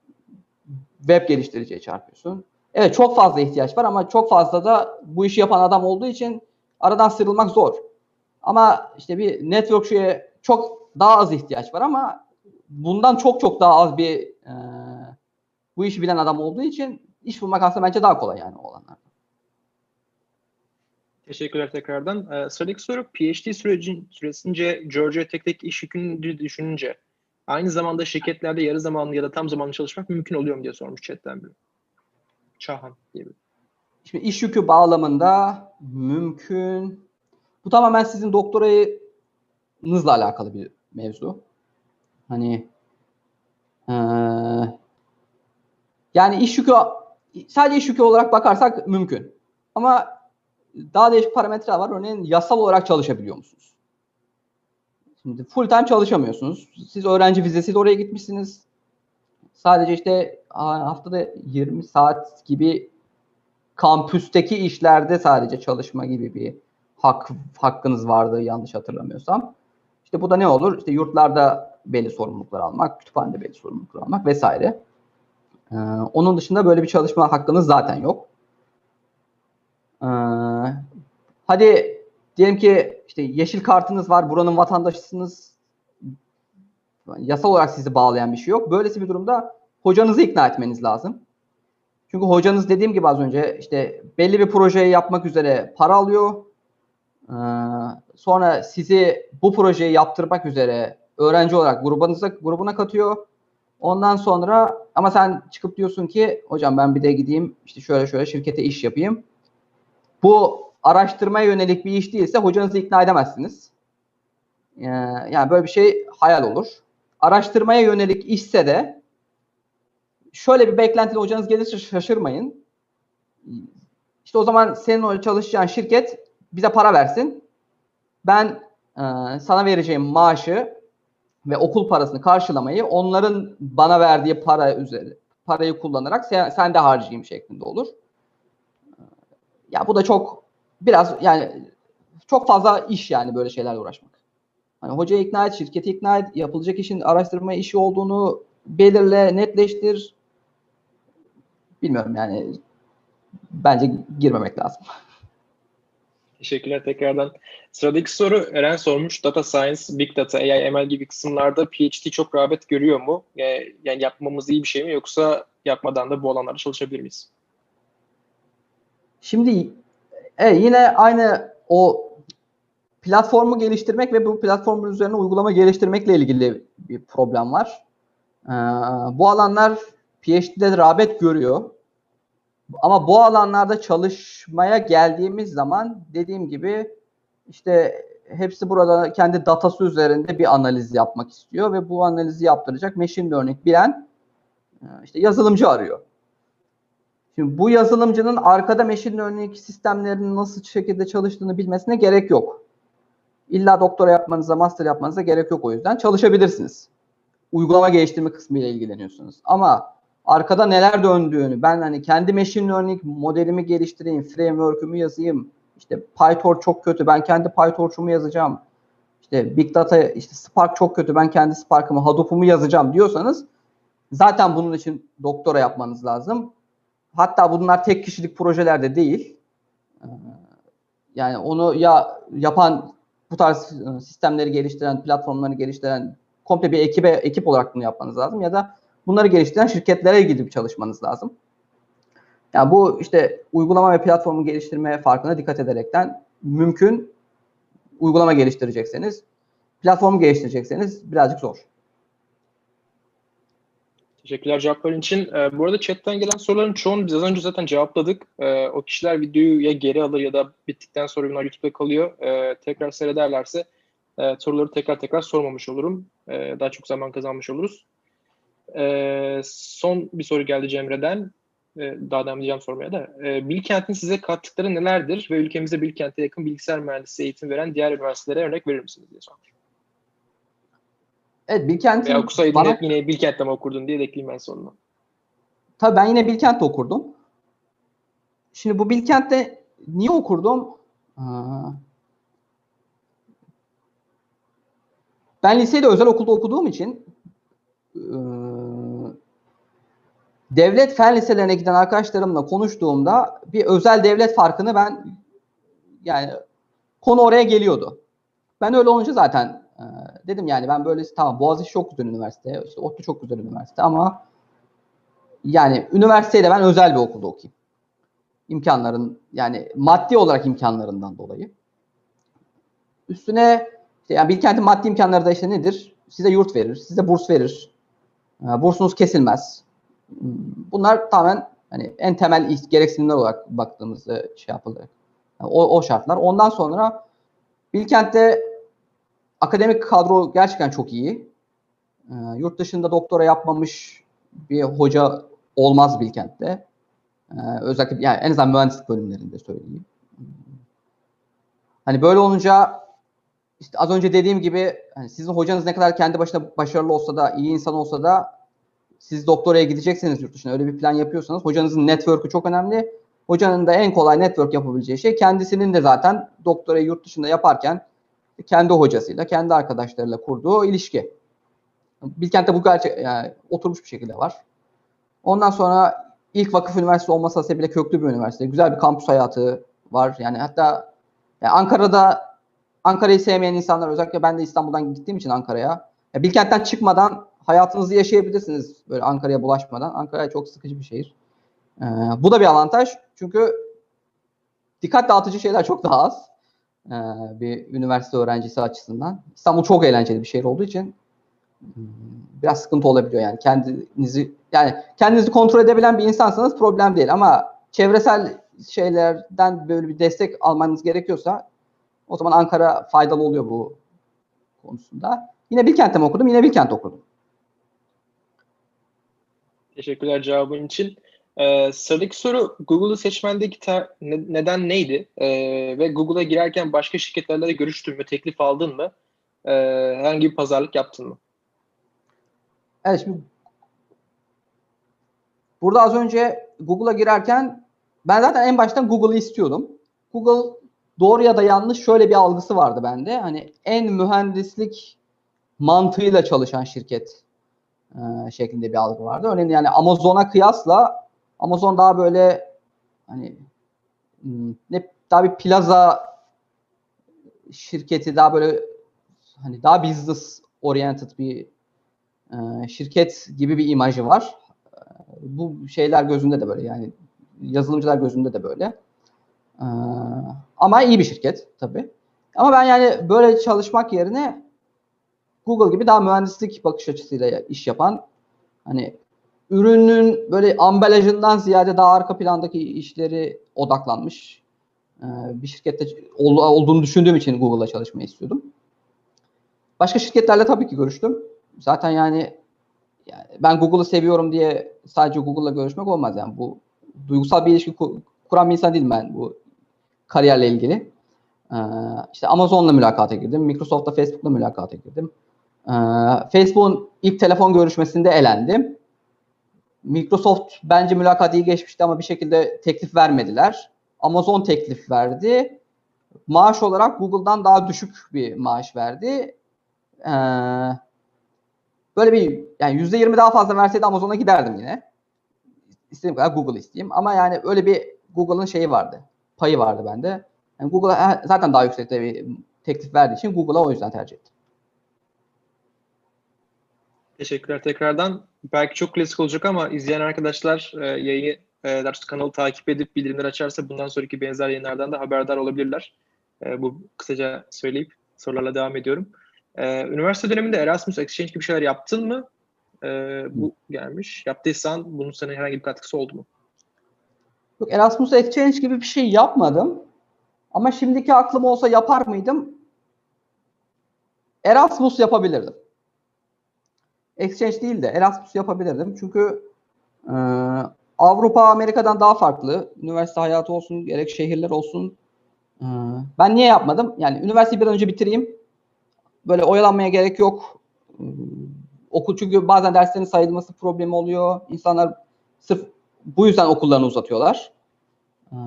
Speaker 2: Web geliştiriciye çarpıyorsun. Evet çok fazla ihtiyaç var ama çok fazla da bu işi yapan adam olduğu için aradan sıyrılmak zor. Ama işte bir networkçuya çok daha az ihtiyaç var ama bundan çok çok daha az bir e, bu işi bilen adam olduğu için iş bulmak aslında bence daha kolay yani o alanlarda.
Speaker 1: Teşekkürler tekrardan. Ee, sıradaki soru PhD sürecin, süresince Georgia Tech'teki iş yükünü düşününce aynı zamanda şirketlerde yarı zamanlı ya da tam zamanlı çalışmak mümkün oluyor mu diye sormuş chatten biri. Çahan diye bir.
Speaker 2: Şimdi iş yükü bağlamında mümkün. Bu tamamen sizin doktorayınızla alakalı bir mevzu. Hani ee, yani iş yükü sadece iş yükü olarak bakarsak mümkün. Ama daha değişik parametreler var. Örneğin yasal olarak çalışabiliyor musunuz? Şimdi full time çalışamıyorsunuz. Siz öğrenci vizesiyle oraya gitmişsiniz. Sadece işte haftada 20 saat gibi kampüsteki işlerde sadece çalışma gibi bir hak hakkınız vardı yanlış hatırlamıyorsam. İşte bu da ne olur? İşte yurtlarda belli sorumluluklar almak, kütüphanede belli sorumluluklar almak vesaire. Ee, onun dışında böyle bir çalışma hakkınız zaten yok. Ee, hadi diyelim ki işte yeşil kartınız var, buranın vatandaşısınız. Yasal olarak sizi bağlayan bir şey yok. Böylesi bir durumda hocanızı ikna etmeniz lazım. Çünkü hocanız dediğim gibi az önce işte belli bir projeyi yapmak üzere para alıyor. Ee, sonra sizi bu projeyi yaptırmak üzere öğrenci olarak grubunuza grubuna katıyor. Ondan sonra ama sen çıkıp diyorsun ki hocam ben bir de gideyim işte şöyle şöyle şirkete iş yapayım. Bu araştırmaya yönelik bir iş değilse hocanızı ikna edemezsiniz. Ee, yani böyle bir şey hayal olur. Araştırmaya yönelik işse de şöyle bir beklentili hocanız gelirse şaşırmayın. İşte o zaman senin çalışacağın şirket bize para versin. Ben e, sana vereceğim maaşı ve okul parasını karşılamayı onların bana verdiği para üzeri parayı kullanarak sen, sen de harcayayım şeklinde olur. Ya bu da çok biraz yani çok fazla iş yani böyle şeylerle uğraşmak. Hani hocayı ikna et, şirketi ikna et, yapılacak işin araştırma işi olduğunu belirle, netleştir. Bilmiyorum yani bence girmemek lazım.
Speaker 1: Teşekkürler tekrardan. Sıradaki soru Eren sormuş. Data Science, Big Data, AI, ML gibi kısımlarda PhD çok rağbet görüyor mu? Ee, yani yapmamız iyi bir şey mi yoksa yapmadan da bu alanlarda çalışabilir miyiz?
Speaker 2: Şimdi e, yine aynı o platformu geliştirmek ve bu platformun üzerine uygulama geliştirmekle ilgili bir problem var. Ee, bu alanlar PhD'de rağbet görüyor. Ama bu alanlarda çalışmaya geldiğimiz zaman dediğim gibi işte hepsi burada kendi datası üzerinde bir analiz yapmak istiyor ve bu analizi yaptıracak machine learning bilen e, işte yazılımcı arıyor. Şimdi bu yazılımcının arkada machine learning sistemlerinin nasıl şekilde çalıştığını bilmesine gerek yok. İlla doktora yapmanıza, master yapmanıza gerek yok o yüzden. Çalışabilirsiniz. Uygulama geliştirme kısmı ile ilgileniyorsunuz. Ama arkada neler döndüğünü ben hani kendi machine learning modelimi geliştireyim, framework'ümü yazayım, işte PyTorch çok kötü ben kendi PyTorch'umu yazacağım. İşte Big Data işte Spark çok kötü ben kendi Spark'ımı Hadoop'umu yazacağım diyorsanız zaten bunun için doktora yapmanız lazım. Hatta bunlar tek kişilik projelerde değil. Ee, yani onu ya yapan bu tarz e, sistemleri geliştiren, platformları geliştiren komple bir ekibe ekip olarak bunu yapmanız lazım ya da bunları geliştiren şirketlere gidip çalışmanız lazım. Yani bu işte uygulama ve platformu geliştirme farkına dikkat ederekten mümkün uygulama geliştirecekseniz, platformu geliştirecekseniz birazcık zor.
Speaker 1: Teşekkürler cevapların için. Ee, bu arada chatten gelen soruların çoğunu biz az önce zaten cevapladık. Ee, o kişiler videoyu ya geri alır ya da bittikten sonra bunlar YouTube'da kalıyor. Ee, tekrar seyrederlerse e, soruları tekrar tekrar sormamış olurum. Ee, daha çok zaman kazanmış oluruz. Ee, son bir soru geldi Cemre'den. Ee, daha devam edeceğim sormaya da. Ee, Bilkent'in size kattıkları nelerdir ve ülkemizde Bilkent'e yakın bilgisayar mühendisliği eğitim veren diğer üniversitelere örnek verir misiniz diye sormuş.
Speaker 2: Evet Bilkent'in
Speaker 1: Veya okusaydın
Speaker 2: bana...
Speaker 1: hep yine Bilkent'te mi okurdun diye de ekleyeyim ben sonuna.
Speaker 2: Tabii ben yine Bilkent'te okurdum. Şimdi bu Bilkent'te niye okurdum? Ben lisede özel okulda okuduğum için e, devlet fen liselerine giden arkadaşlarımla konuştuğumda bir özel devlet farkını ben yani konu oraya geliyordu. Ben öyle olunca zaten dedim yani ben böyle tamam Boğaziçi çok güzel üniversite, işte ODTÜ çok güzel üniversite ama yani üniversiteyle ben özel bir okulda okuyayım. İmkanların yani maddi olarak imkanlarından dolayı. Üstüne işte yani Bilkent'in maddi imkanları da işte nedir? Size yurt verir, size burs verir. E, bursunuz kesilmez. Bunlar tamamen hani en temel gereksinimler olarak baktığımızda şey yapılır. Yani o, o şartlar. Ondan sonra Bilkent'te akademik kadro gerçekten çok iyi. E, yurt dışında doktora yapmamış bir hoca olmaz Bilkent'te. E, özellikle yani en azından mühendislik bölümlerinde söyleyeyim. Hani böyle olunca işte az önce dediğim gibi hani sizin hocanız ne kadar kendi başına başarılı olsa da iyi insan olsa da siz doktoraya gidecekseniz yurt dışına öyle bir plan yapıyorsanız hocanızın network'ü çok önemli. Hocanın da en kolay network yapabileceği şey kendisinin de zaten doktorayı yurt dışında yaparken kendi hocasıyla, kendi arkadaşlarıyla kurduğu ilişki. Bilkent'te bu gerçek yani oturmuş bir şekilde var. Ondan sonra ilk vakıf üniversitesi olmasa bile köklü bir üniversite. Güzel bir kampüs hayatı var. Yani hatta yani Ankara'da Ankara'yı sevmeyen insanlar özellikle ben de İstanbul'dan gittiğim için Ankara'ya. Ya Bilkent'ten çıkmadan hayatınızı yaşayabilirsiniz böyle Ankara'ya bulaşmadan. Ankara çok sıkıcı bir şehir. Ee, bu da bir avantaj. Çünkü dikkat dağıtıcı şeyler çok daha az. Ee, bir üniversite öğrencisi açısından. İstanbul çok eğlenceli bir şehir olduğu için hmm, biraz sıkıntı olabiliyor yani kendinizi yani kendinizi kontrol edebilen bir insansanız problem değil ama çevresel şeylerden böyle bir destek almanız gerekiyorsa o zaman Ankara faydalı oluyor bu konusunda. Yine Bilkent'te mi okudum? Yine Bilkent okudum.
Speaker 1: Teşekkürler cevabın için. Ee, sıradaki soru Google'u seçmendeki ne- neden neydi? Ee, ve Google'a girerken başka şirketlerle de görüştün mü? Teklif aldın mı? Ee, herhangi bir pazarlık yaptın mı?
Speaker 2: Evet şimdi burada az önce Google'a girerken ben zaten en baştan Google'ı istiyordum. Google doğru ya da yanlış şöyle bir algısı vardı bende. Hani en mühendislik mantığıyla çalışan şirket e, şeklinde bir algı vardı. Örneğin yani Amazon'a kıyasla Amazon daha böyle hani hmm, ne daha bir plaza şirketi daha böyle hani daha business oriented bir e, şirket gibi bir imajı var. E, bu şeyler gözünde de böyle yani yazılımcılar gözünde de böyle. E, ama iyi bir şirket tabii. Ama ben yani böyle çalışmak yerine Google gibi daha mühendislik bakış açısıyla iş yapan hani ürünün böyle ambalajından ziyade daha arka plandaki işleri odaklanmış bir şirkette olduğunu düşündüğüm için Google'la çalışmayı istiyordum. Başka şirketlerle tabii ki görüştüm. Zaten yani, ben Google'ı seviyorum diye sadece Google'la görüşmek olmaz yani bu duygusal bir ilişki kuran bir insan değilim ben bu kariyerle ilgili. Ee, işte Amazon'la mülakata girdim, Microsoft'la Facebook'la mülakata girdim. Ee, Facebook'un ilk telefon görüşmesinde elendim. Microsoft bence mülakat iyi geçmişti ama bir şekilde teklif vermediler. Amazon teklif verdi. maaş olarak Google'dan daha düşük bir maaş verdi. Ee, böyle bir yani %20 daha fazla verseydi Amazon'a giderdim yine. İstediğim kadar Google isteyeyim. Ama yani öyle bir Google'ın şeyi vardı. Payı vardı bende. Yani Google'a zaten daha yüksekte bir teklif verdiği için Google'a o yüzden tercih ettim.
Speaker 1: Teşekkürler tekrardan. Belki çok klasik olacak ama izleyen arkadaşlar e, yayını e, kanalı takip edip bildirimler açarsa bundan sonraki benzer yayınlardan da haberdar olabilirler. E, bu kısaca söyleyip sorularla devam ediyorum. E, üniversite döneminde Erasmus Exchange gibi şeyler yaptın mı? E, bu gelmiş. Yaptıysan bunun sana herhangi bir katkısı oldu mu?
Speaker 2: Yok Erasmus Exchange gibi bir şey yapmadım. Ama şimdiki aklım olsa yapar mıydım? Erasmus yapabilirdim. Exchange değil de Erasmus yapabilirdim. Çünkü e, Avrupa Amerika'dan daha farklı. Üniversite hayatı olsun, gerek şehirler olsun. E, ben niye yapmadım? Yani üniversiteyi bir an önce bitireyim. Böyle oyalanmaya gerek yok. E, okul çünkü bazen derslerin sayılması problemi oluyor. İnsanlar sırf bu yüzden okullarını uzatıyorlar. E,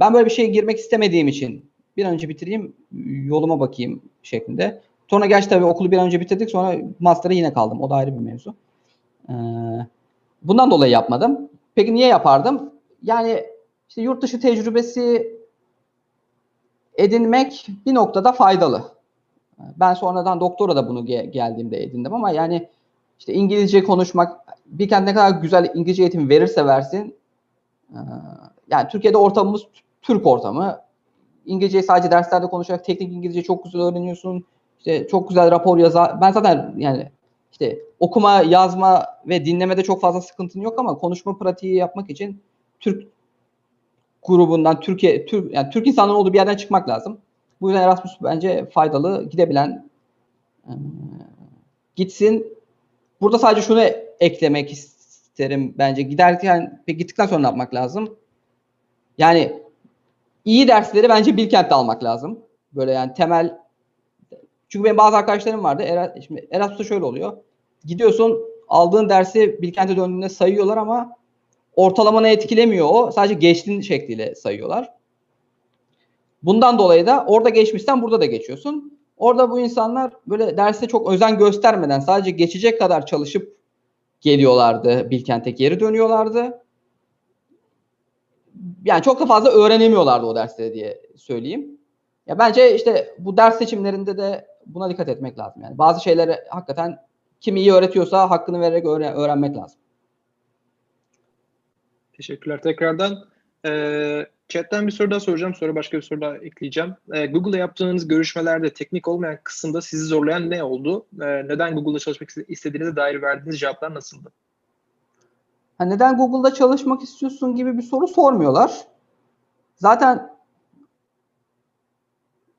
Speaker 2: ben böyle bir şeye girmek istemediğim için bir an önce bitireyim, yoluma bakayım şeklinde. Sonra gerçi tabii okulu bir an önce bitirdik. Sonra master'a yine kaldım. O da ayrı bir mevzu. Ee, bundan dolayı yapmadım. Peki niye yapardım? Yani işte yurt dışı tecrübesi edinmek bir noktada faydalı. Ben sonradan doktora da bunu ge- geldiğimde edindim ama yani işte İngilizce konuşmak bir kent ne kadar güzel İngilizce eğitim verirse versin e, yani Türkiye'de ortamımız Türk ortamı. İngilizceyi sadece derslerde konuşarak teknik İngilizce çok güzel öğreniyorsun işte çok güzel rapor yazar. Ben zaten yani işte okuma, yazma ve dinlemede çok fazla sıkıntın yok ama konuşma pratiği yapmak için Türk grubundan Türkiye Türk yani Türk insanların olduğu bir yerden çıkmak lazım. Bu yüzden Erasmus bence faydalı, gidebilen e, gitsin. Burada sadece şunu eklemek isterim bence. Giderken peki gittikten sonra yapmak lazım? Yani iyi dersleri bence Bilkent'te almak lazım. Böyle yani temel çünkü benim bazı arkadaşlarım vardı. Eras, şimdi Erasmus'ta şöyle oluyor. Gidiyorsun aldığın dersi Bilkent'e döndüğünde sayıyorlar ama ortalamanı etkilemiyor o. Sadece geçtiğin şekliyle sayıyorlar. Bundan dolayı da orada geçmişsen burada da geçiyorsun. Orada bu insanlar böyle derste çok özen göstermeden sadece geçecek kadar çalışıp geliyorlardı. Bilkent'e geri dönüyorlardı. Yani çok da fazla öğrenemiyorlardı o dersleri diye söyleyeyim. Ya bence işte bu ders seçimlerinde de buna dikkat etmek lazım. Yani bazı şeyleri hakikaten kim iyi öğretiyorsa hakkını vererek öğren- öğrenmek lazım.
Speaker 1: Teşekkürler tekrardan. Ee, chatten bir soru daha soracağım. Sonra başka bir soru daha ekleyeceğim. Ee, Google'da yaptığınız görüşmelerde teknik olmayan kısımda sizi zorlayan ne oldu? Ee, neden Google'da çalışmak istediğinize dair verdiğiniz cevaplar nasıldı?
Speaker 2: Ha neden Google'da çalışmak istiyorsun gibi bir soru sormuyorlar. Zaten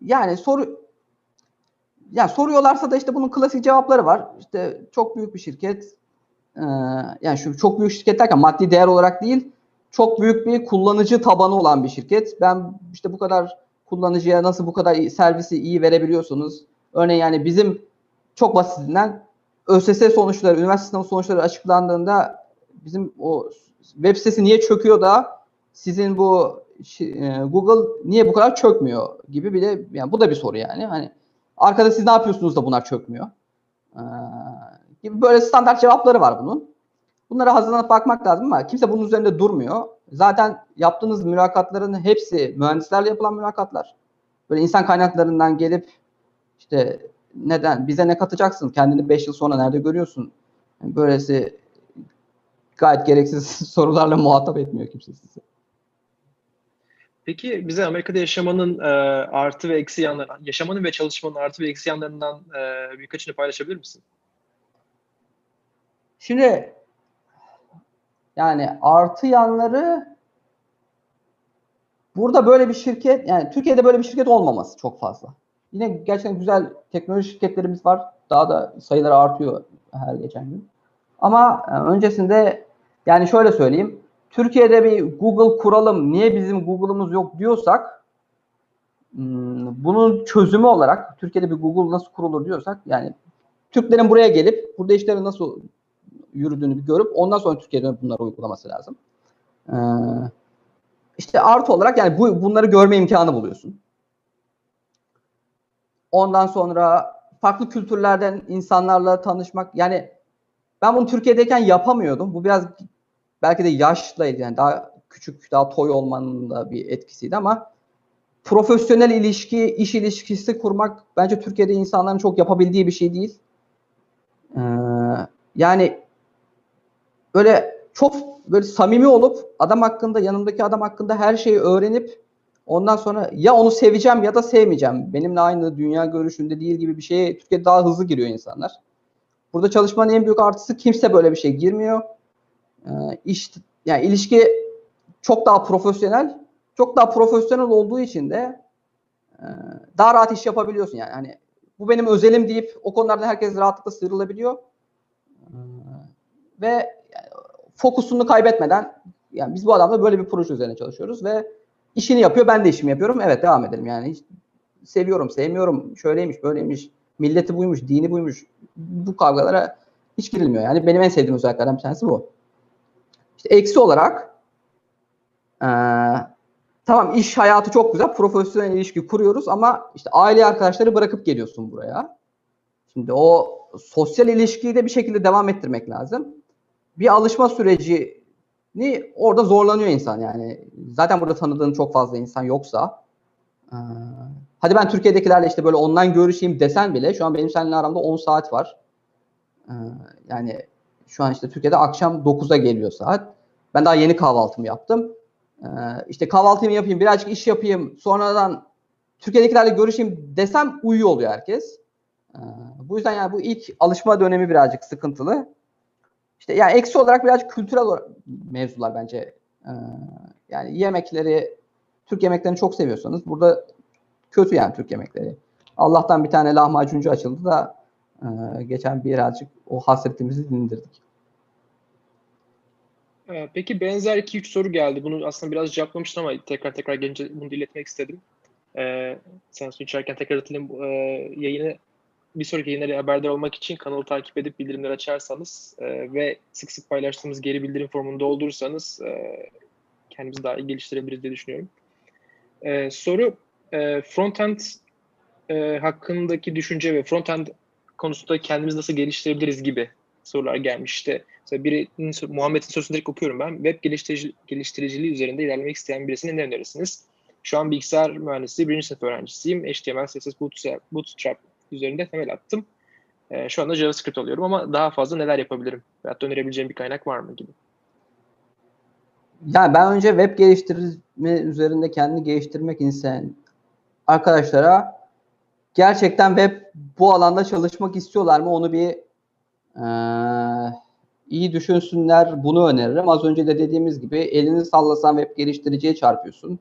Speaker 2: yani soru yani soruyorlarsa da işte bunun klasik cevapları var. İşte çok büyük bir şirket. Ee, yani şu çok büyük şirket derken maddi değer olarak değil, çok büyük bir kullanıcı tabanı olan bir şirket. Ben işte bu kadar kullanıcıya nasıl bu kadar servisi iyi verebiliyorsunuz? Örneğin yani bizim çok basitinden ÖSS sonuçları, üniversite sınavı sonuçları açıklandığında bizim o web sitesi niye çöküyor da sizin bu Google niye bu kadar çökmüyor gibi bir de yani bu da bir soru yani. Hani Arkada siz ne yapıyorsunuz da bunlar çökmüyor? Ee, gibi böyle standart cevapları var bunun. Bunlara hazırlanıp bakmak lazım ama kimse bunun üzerinde durmuyor. Zaten yaptığınız mülakatların hepsi mühendislerle yapılan mülakatlar. Böyle insan kaynaklarından gelip işte neden bize ne katacaksın? Kendini 5 yıl sonra nerede görüyorsun? Yani böylesi gayet gereksiz sorularla muhatap etmiyor kimse sizi.
Speaker 1: Peki bize Amerika'da yaşamanın e, artı ve eksi yanları, yaşamanın ve çalışmanın artı ve eksi yanlarından e, birkaçını paylaşabilir misin?
Speaker 2: Şimdi yani artı yanları burada böyle bir şirket yani Türkiye'de böyle bir şirket olmaması çok fazla. Yine gerçekten güzel teknoloji şirketlerimiz var. Daha da sayıları artıyor her geçen gün. Ama e, öncesinde yani şöyle söyleyeyim. Türkiye'de bir Google kuralım, niye bizim Google'ımız yok diyorsak hmm, bunun çözümü olarak Türkiye'de bir Google nasıl kurulur diyorsak yani Türklerin buraya gelip burada işleri nasıl yürüdüğünü bir görüp ondan sonra Türkiye'de bunları uygulaması lazım. Ee, işte artı olarak yani bu bunları görme imkanı buluyorsun. Ondan sonra farklı kültürlerden insanlarla tanışmak. Yani ben bunu Türkiye'deyken yapamıyordum. Bu biraz belki de yaşla ilgili. Yani daha küçük, daha toy olmanın da bir etkisiydi ama profesyonel ilişki, iş ilişkisi kurmak bence Türkiye'de insanların çok yapabildiği bir şey değil. Ee, yani böyle çok böyle samimi olup adam hakkında, yanımdaki adam hakkında her şeyi öğrenip ondan sonra ya onu seveceğim ya da sevmeyeceğim. Benimle aynı dünya görüşünde değil gibi bir şeye Türkiye'de daha hızlı giriyor insanlar. Burada çalışmanın en büyük artısı kimse böyle bir şey girmiyor. Ee, iş yani ilişki çok daha profesyonel. Çok daha profesyonel olduğu için de e, daha rahat iş yapabiliyorsun yani. Hani bu benim özelim deyip o konulardan herkes rahatlıkla sıyrılabiliyor. Ee, ve fokusunu kaybetmeden yani biz bu adamla böyle bir proje üzerine çalışıyoruz ve işini yapıyor ben de işimi yapıyorum. Evet devam edelim yani. Seviyorum, sevmiyorum. Şöyleymiş, böyleymiş. Milleti buymuş, dini buymuş. Bu kavgalara hiç girilmiyor. Yani benim en sevdiğim özelliklerden bir tanesi bu. İşte eksi olarak ee, tamam iş hayatı çok güzel. Profesyonel ilişki kuruyoruz ama işte aile arkadaşları bırakıp geliyorsun buraya. Şimdi o sosyal ilişkiyi de bir şekilde devam ettirmek lazım. Bir alışma sürecini orada zorlanıyor insan yani. Zaten burada tanıdığın çok fazla insan yoksa. Ee, hadi ben Türkiye'dekilerle işte böyle online görüşeyim desen bile şu an benim seninle aramda 10 saat var. Ee, yani şu an işte Türkiye'de akşam 9'a geliyor saat. Ben daha yeni kahvaltımı yaptım. Ee, işte kahvaltımı yapayım, birazcık iş yapayım, sonradan Türkiye'dekilerle görüşeyim desem uyuyor oluyor herkes. Ee, bu yüzden yani bu ilk alışma dönemi birazcık sıkıntılı. İşte yani eksi olarak birazcık kültürel mevzular bence. Ee, yani yemekleri, Türk yemeklerini çok seviyorsanız burada kötü yani Türk yemekleri. Allah'tan bir tane lahmacuncu açıldı da e, geçen birazcık o hasretimizi dindirdik.
Speaker 1: Ee, peki benzer 2-3 soru geldi. Bunu aslında biraz cevaplamıştım ama tekrar tekrar gelince bunu iletmek istedim. Ee, sen su içerken tekrar hatırlayayım. Ee, yayını bir sonraki yayınları haberdar olmak için kanalı takip edip bildirimleri açarsanız e, ve sık sık paylaştığımız geri bildirim formunu doldurursanız e, kendimizi daha iyi geliştirebiliriz diye düşünüyorum. E, soru e, frontend e, hakkındaki düşünce ve frontend konusunda kendimizi nasıl geliştirebiliriz gibi sorular gelmiş. İşte mesela birinin, Muhammed'in sorusunu direkt okuyorum ben. Web geliştirici, geliştiriciliği üzerinde ilerlemek isteyen birisine ne önerirsiniz? Şu an bilgisayar mühendisliği birinci sınıf öğrencisiyim. HTML, CSS, Bootstrap, Bootstrap üzerinde temel attım. Ee, şu anda JavaScript alıyorum ama daha fazla neler yapabilirim? Da önerebileceğim bir kaynak var mı gibi.
Speaker 2: Yani ben önce web geliştirme üzerinde kendini geliştirmek isteyen arkadaşlara gerçekten web bu alanda çalışmak istiyorlar mı onu bir ee, iyi düşünsünler bunu öneririm. Az önce de dediğimiz gibi elini sallasan web geliştiriciye çarpıyorsun.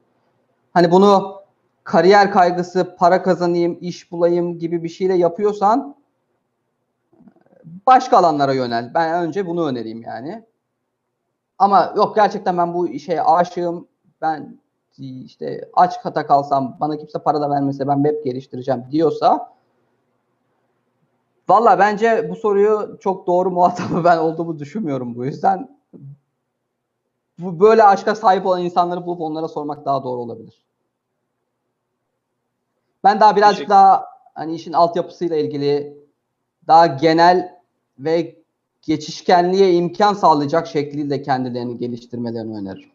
Speaker 2: Hani bunu kariyer kaygısı, para kazanayım, iş bulayım gibi bir şeyle yapıyorsan başka alanlara yönel. Ben önce bunu önereyim yani. Ama yok gerçekten ben bu işe aşığım. Ben işte aç kata kalsam, bana kimse para da vermese ben web geliştireceğim diyorsa Valla bence bu soruyu çok doğru muhatabı ben olduğumu düşünmüyorum bu yüzden. Bu böyle aşka sahip olan insanları bulup onlara sormak daha doğru olabilir. Ben daha birazcık daha hani işin altyapısıyla ilgili daha genel ve geçişkenliğe imkan sağlayacak şekilde kendilerini geliştirmelerini öneririm.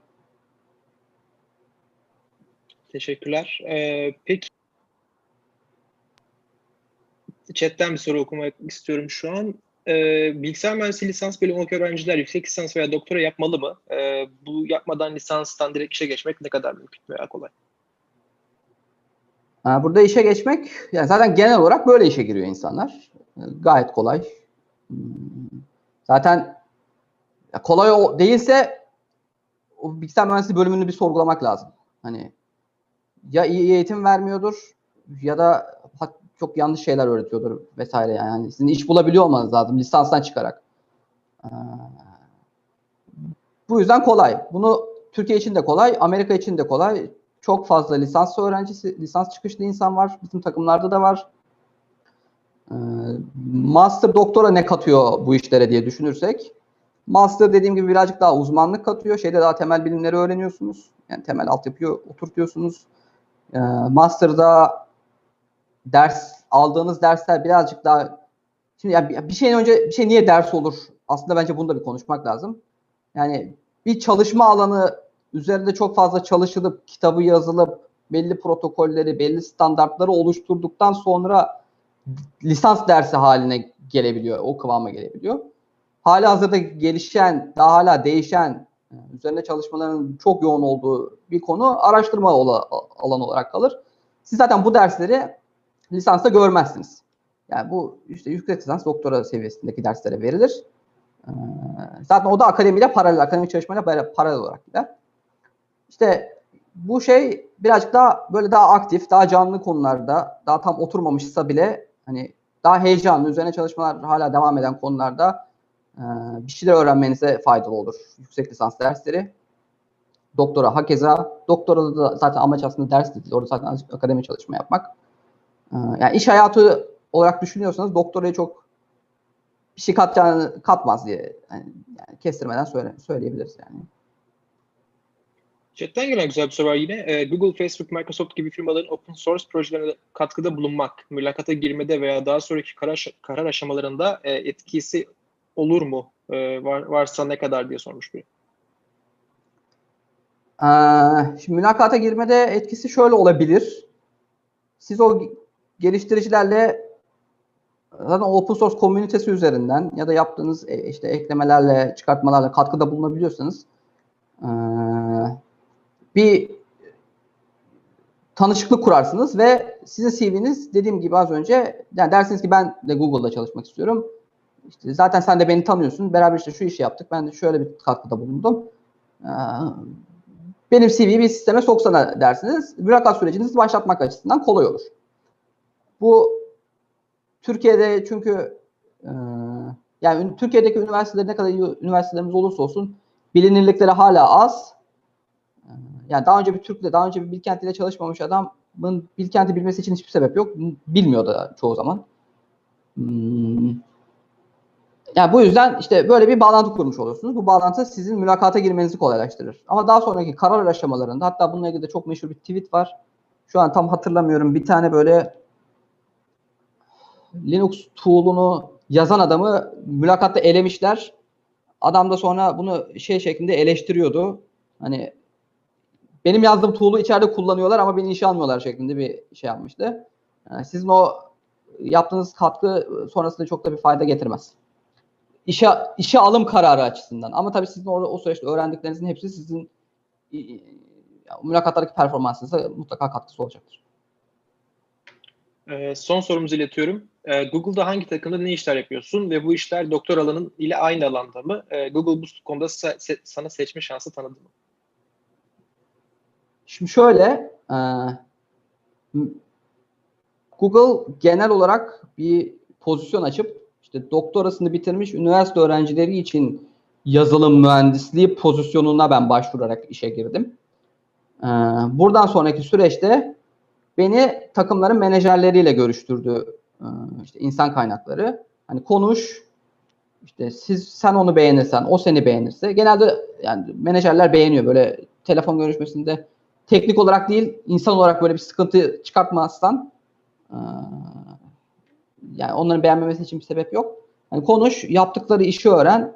Speaker 1: Teşekkürler. Ee, peki chatten bir soru okumak istiyorum şu an. Ee, bilgisayar mühendisliği lisans bölümü okuyan öğrenciler yüksek lisans veya doktora yapmalı mı? Ee, bu yapmadan lisanstan direkt işe geçmek ne kadar mümkün veya kolay?
Speaker 2: Burada işe geçmek, yani zaten genel olarak böyle işe giriyor insanlar. Gayet kolay. Zaten kolay değilse o bilgisayar mühendisliği bölümünü bir sorgulamak lazım. Hani ya iyi eğitim vermiyordur ya da çok yanlış şeyler öğretiyordur vesaire yani. yani sizin iş bulabiliyor olmanız lazım lisanstan çıkarak. Ee, bu yüzden kolay. Bunu Türkiye için de kolay, Amerika için de kolay. Çok fazla lisans öğrencisi, lisans çıkışlı insan var. Bizim takımlarda da var. Ee, master, doktora ne katıyor bu işlere diye düşünürsek. Master dediğim gibi birazcık daha uzmanlık katıyor. Şeyde daha temel bilimleri öğreniyorsunuz. Yani temel altyapıyı oturtuyorsunuz. Ee, master'da ders aldığınız dersler birazcık daha şimdi yani bir şeyin önce bir şey niye ders olur? Aslında bence bunu da bir konuşmak lazım. Yani bir çalışma alanı üzerinde çok fazla çalışılıp kitabı yazılıp belli protokolleri, belli standartları oluşturduktan sonra lisans dersi haline gelebiliyor, o kıvama gelebiliyor. Hala hazırda gelişen, daha hala değişen, üzerinde çalışmaların çok yoğun olduğu bir konu araştırma alanı olarak kalır. Siz zaten bu dersleri lisansta görmezsiniz. Yani bu işte yüksek lisans doktora seviyesindeki derslere verilir. Ee, zaten o da akademiyle paralel, akademik çalışmayla paralel olarak gider. İşte bu şey birazcık daha böyle daha aktif, daha canlı konularda, daha tam oturmamışsa bile hani daha heyecanlı, üzerine çalışmalar hala devam eden konularda bir şeyler öğrenmenize faydalı olur. Yüksek lisans dersleri. Doktora hakeza. Doktora da zaten amaç aslında ders değil. Orada zaten akademi çalışma yapmak. E, yani iş hayatı olarak düşünüyorsanız doktoraya çok bir şey katacağını katmaz diye yani kestirmeden söyle, söyleyebiliriz yani.
Speaker 1: Chat'ten gelen güzel bir soru var yine. Ee, Google, Facebook, Microsoft gibi firmaların open source projelerine katkıda bulunmak, mülakata girmede veya daha sonraki karar, karar aşamalarında e, etkisi olur mu? E, var, varsa ne kadar diye sormuş biri.
Speaker 2: Ee, şimdi mülakata girmede etkisi şöyle olabilir. Siz o geliştiricilerle zaten open source komünitesi üzerinden ya da yaptığınız e, işte eklemelerle, çıkartmalarla katkıda bulunabiliyorsanız ee, bir tanışıklık kurarsınız ve sizin CV'niz dediğim gibi az önce yani dersiniz ki ben de Google'da çalışmak istiyorum. İşte zaten sen de beni tanıyorsun. Beraber işte şu işi yaptık. Ben de şöyle bir katkıda bulundum. Ee, benim CV'yi bir sisteme soksana dersiniz. Mülakat sürecinizi başlatmak açısından kolay olur. Bu Türkiye'de çünkü e, yani Türkiye'deki üniversiteler ne kadar iyi üniversitelerimiz olursa olsun bilinirlikleri hala az yani daha önce bir Türk'le, daha önce bir Bilkent ile çalışmamış adamın Bilkent'i bilmesi için hiçbir sebep yok. Bilmiyor da çoğu zaman. Hmm. Yani bu yüzden işte böyle bir bağlantı kurmuş olursunuz. Bu bağlantı sizin mülakata girmenizi kolaylaştırır. Ama daha sonraki karar aşamalarında hatta bununla ilgili de çok meşhur bir tweet var. Şu an tam hatırlamıyorum. Bir tane böyle Linux tool'unu yazan adamı mülakatta elemişler. Adam da sonra bunu şey şeklinde eleştiriyordu. Hani benim yazdığım tool'u içeride kullanıyorlar ama beni işe almıyorlar şeklinde bir şey yapmıştı. Yani sizin o yaptığınız katkı sonrasında çok da bir fayda getirmez. İşe, işe alım kararı açısından. Ama tabii sizin orada o süreçte öğrendiklerinizin hepsi sizin mülakatlardaki performansınıza mutlaka katkısı olacaktır.
Speaker 1: Ee, son sorumuzu iletiyorum. Ee, Google'da hangi takımda ne işler yapıyorsun ve bu işler doktor alanın ile aynı alanda mı? Ee, Google bu konuda se- sana seçme şansı tanıdı mı?
Speaker 2: Şimdi şöyle e, Google genel olarak bir pozisyon açıp işte doktorasını bitirmiş üniversite öğrencileri için yazılım mühendisliği pozisyonuna ben başvurarak işe girdim. E, buradan sonraki süreçte beni takımların menajerleriyle görüştürdü e, işte insan kaynakları. Hani konuş, işte siz sen onu beğenirsen, o seni beğenirse genelde yani menajerler beğeniyor böyle telefon görüşmesinde teknik olarak değil insan olarak böyle bir sıkıntı çıkartmazsan e, yani onların beğenmemesi için bir sebep yok. Yani konuş, yaptıkları işi öğren.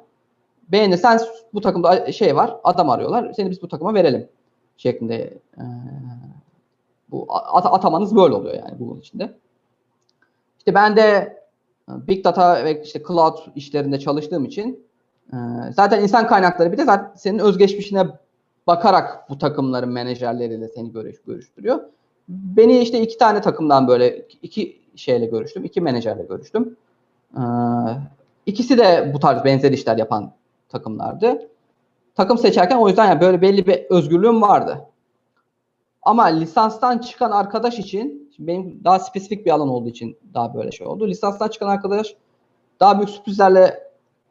Speaker 2: Beğenirsen bu takımda şey var, adam arıyorlar. Seni biz bu takıma verelim şeklinde e, bu at atamanız böyle oluyor yani bunun içinde. İşte ben de e, Big Data ve işte Cloud işlerinde çalıştığım için e, zaten insan kaynakları bir de zaten senin özgeçmişine bakarak bu takımların menajerleriyle seni görüş, görüştürüyor. Beni işte iki tane takımdan böyle iki şeyle görüştüm. iki menajerle görüştüm. Ee, ikisi de bu tarz benzer işler yapan takımlardı. Takım seçerken o yüzden yani böyle belli bir özgürlüğüm vardı. Ama lisanstan çıkan arkadaş için benim daha spesifik bir alan olduğu için daha böyle şey oldu. Lisanstan çıkan arkadaş daha büyük sürprizlerle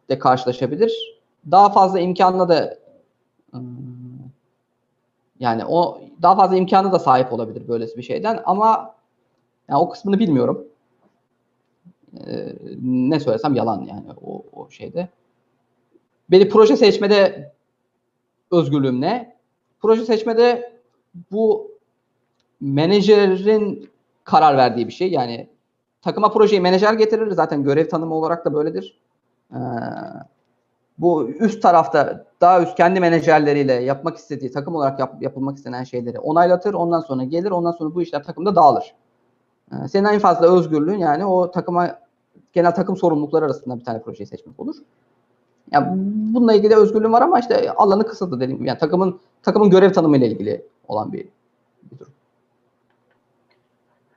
Speaker 2: de karşılaşabilir. Daha fazla imkanla da ıı, yani o daha fazla imkanı da sahip olabilir böylesi bir şeyden ama yani o kısmını bilmiyorum. Ee, ne söylesem yalan yani o, o şeyde. Beni proje seçmede özgürlüğüm ne? Proje seçmede bu menajerin karar verdiği bir şey. Yani takıma projeyi menajer getirir. Zaten görev tanımı olarak da böyledir. Ee, bu üst tarafta daha üst kendi menajerleriyle yapmak istediği takım olarak yap- yapılmak istenen şeyleri onaylatır. Ondan sonra gelir. Ondan sonra bu işler takımda dağılır. Ee, senin en fazla özgürlüğün yani o takıma genel takım sorumlulukları arasında bir tane projeyi seçmek olur. Ya bununla ilgili özgürlüğün var ama işte alanı kısıtlı dediğim gibi. Yani takımın takımın görev tanımı ile ilgili olan bir, bir durum.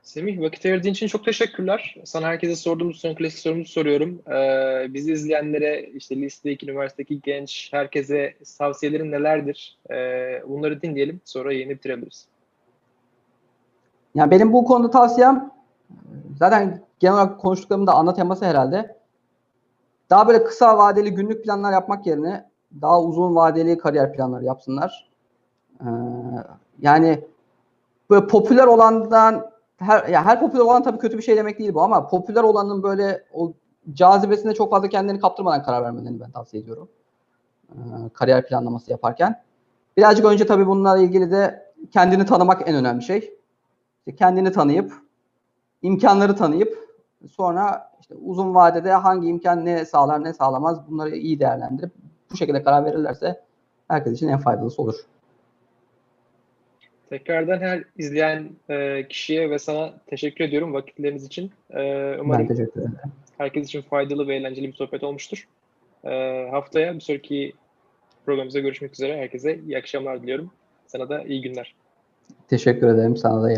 Speaker 1: Semih vakit ayırdığın için çok teşekkürler. Sana herkese sorduğumuz son klasik sorumuzu soruyorum. Ee, bizi izleyenlere işte listedeki, üniversitedeki genç herkese tavsiyelerin nelerdir? Ee, bunları dinleyelim. Sonra yayını bitirebiliriz.
Speaker 2: Yani benim bu konuda tavsiyem zaten genel olarak konuştuklarımın da ana teması herhalde. Daha böyle kısa vadeli günlük planlar yapmak yerine daha uzun vadeli kariyer planları yapsınlar. Ee, yani böyle popüler olandan her ya her popüler olan tabii kötü bir şey demek değil bu ama popüler olanın böyle o cazibesine çok fazla kendini kaptırmadan karar vermelerini ben tavsiye ediyorum. Ee, kariyer planlaması yaparken. Birazcık önce tabii bunlarla ilgili de kendini tanımak en önemli şey. İşte kendini tanıyıp, imkanları tanıyıp, sonra işte uzun vadede hangi imkan ne sağlar ne sağlamaz bunları iyi değerlendirip bu şekilde karar verirlerse herkes için en faydalısı olur.
Speaker 1: Tekrardan her izleyen e, kişiye ve sana teşekkür ediyorum vakitleriniz için. E,
Speaker 2: Ben
Speaker 1: umarım
Speaker 2: teşekkür ederim.
Speaker 1: herkes için faydalı ve eğlenceli bir sohbet olmuştur. E, haftaya bir sonraki programımızda görüşmek üzere. Herkese iyi akşamlar diliyorum. Sana da iyi günler.
Speaker 2: Teşekkür ederim. Sana da iyi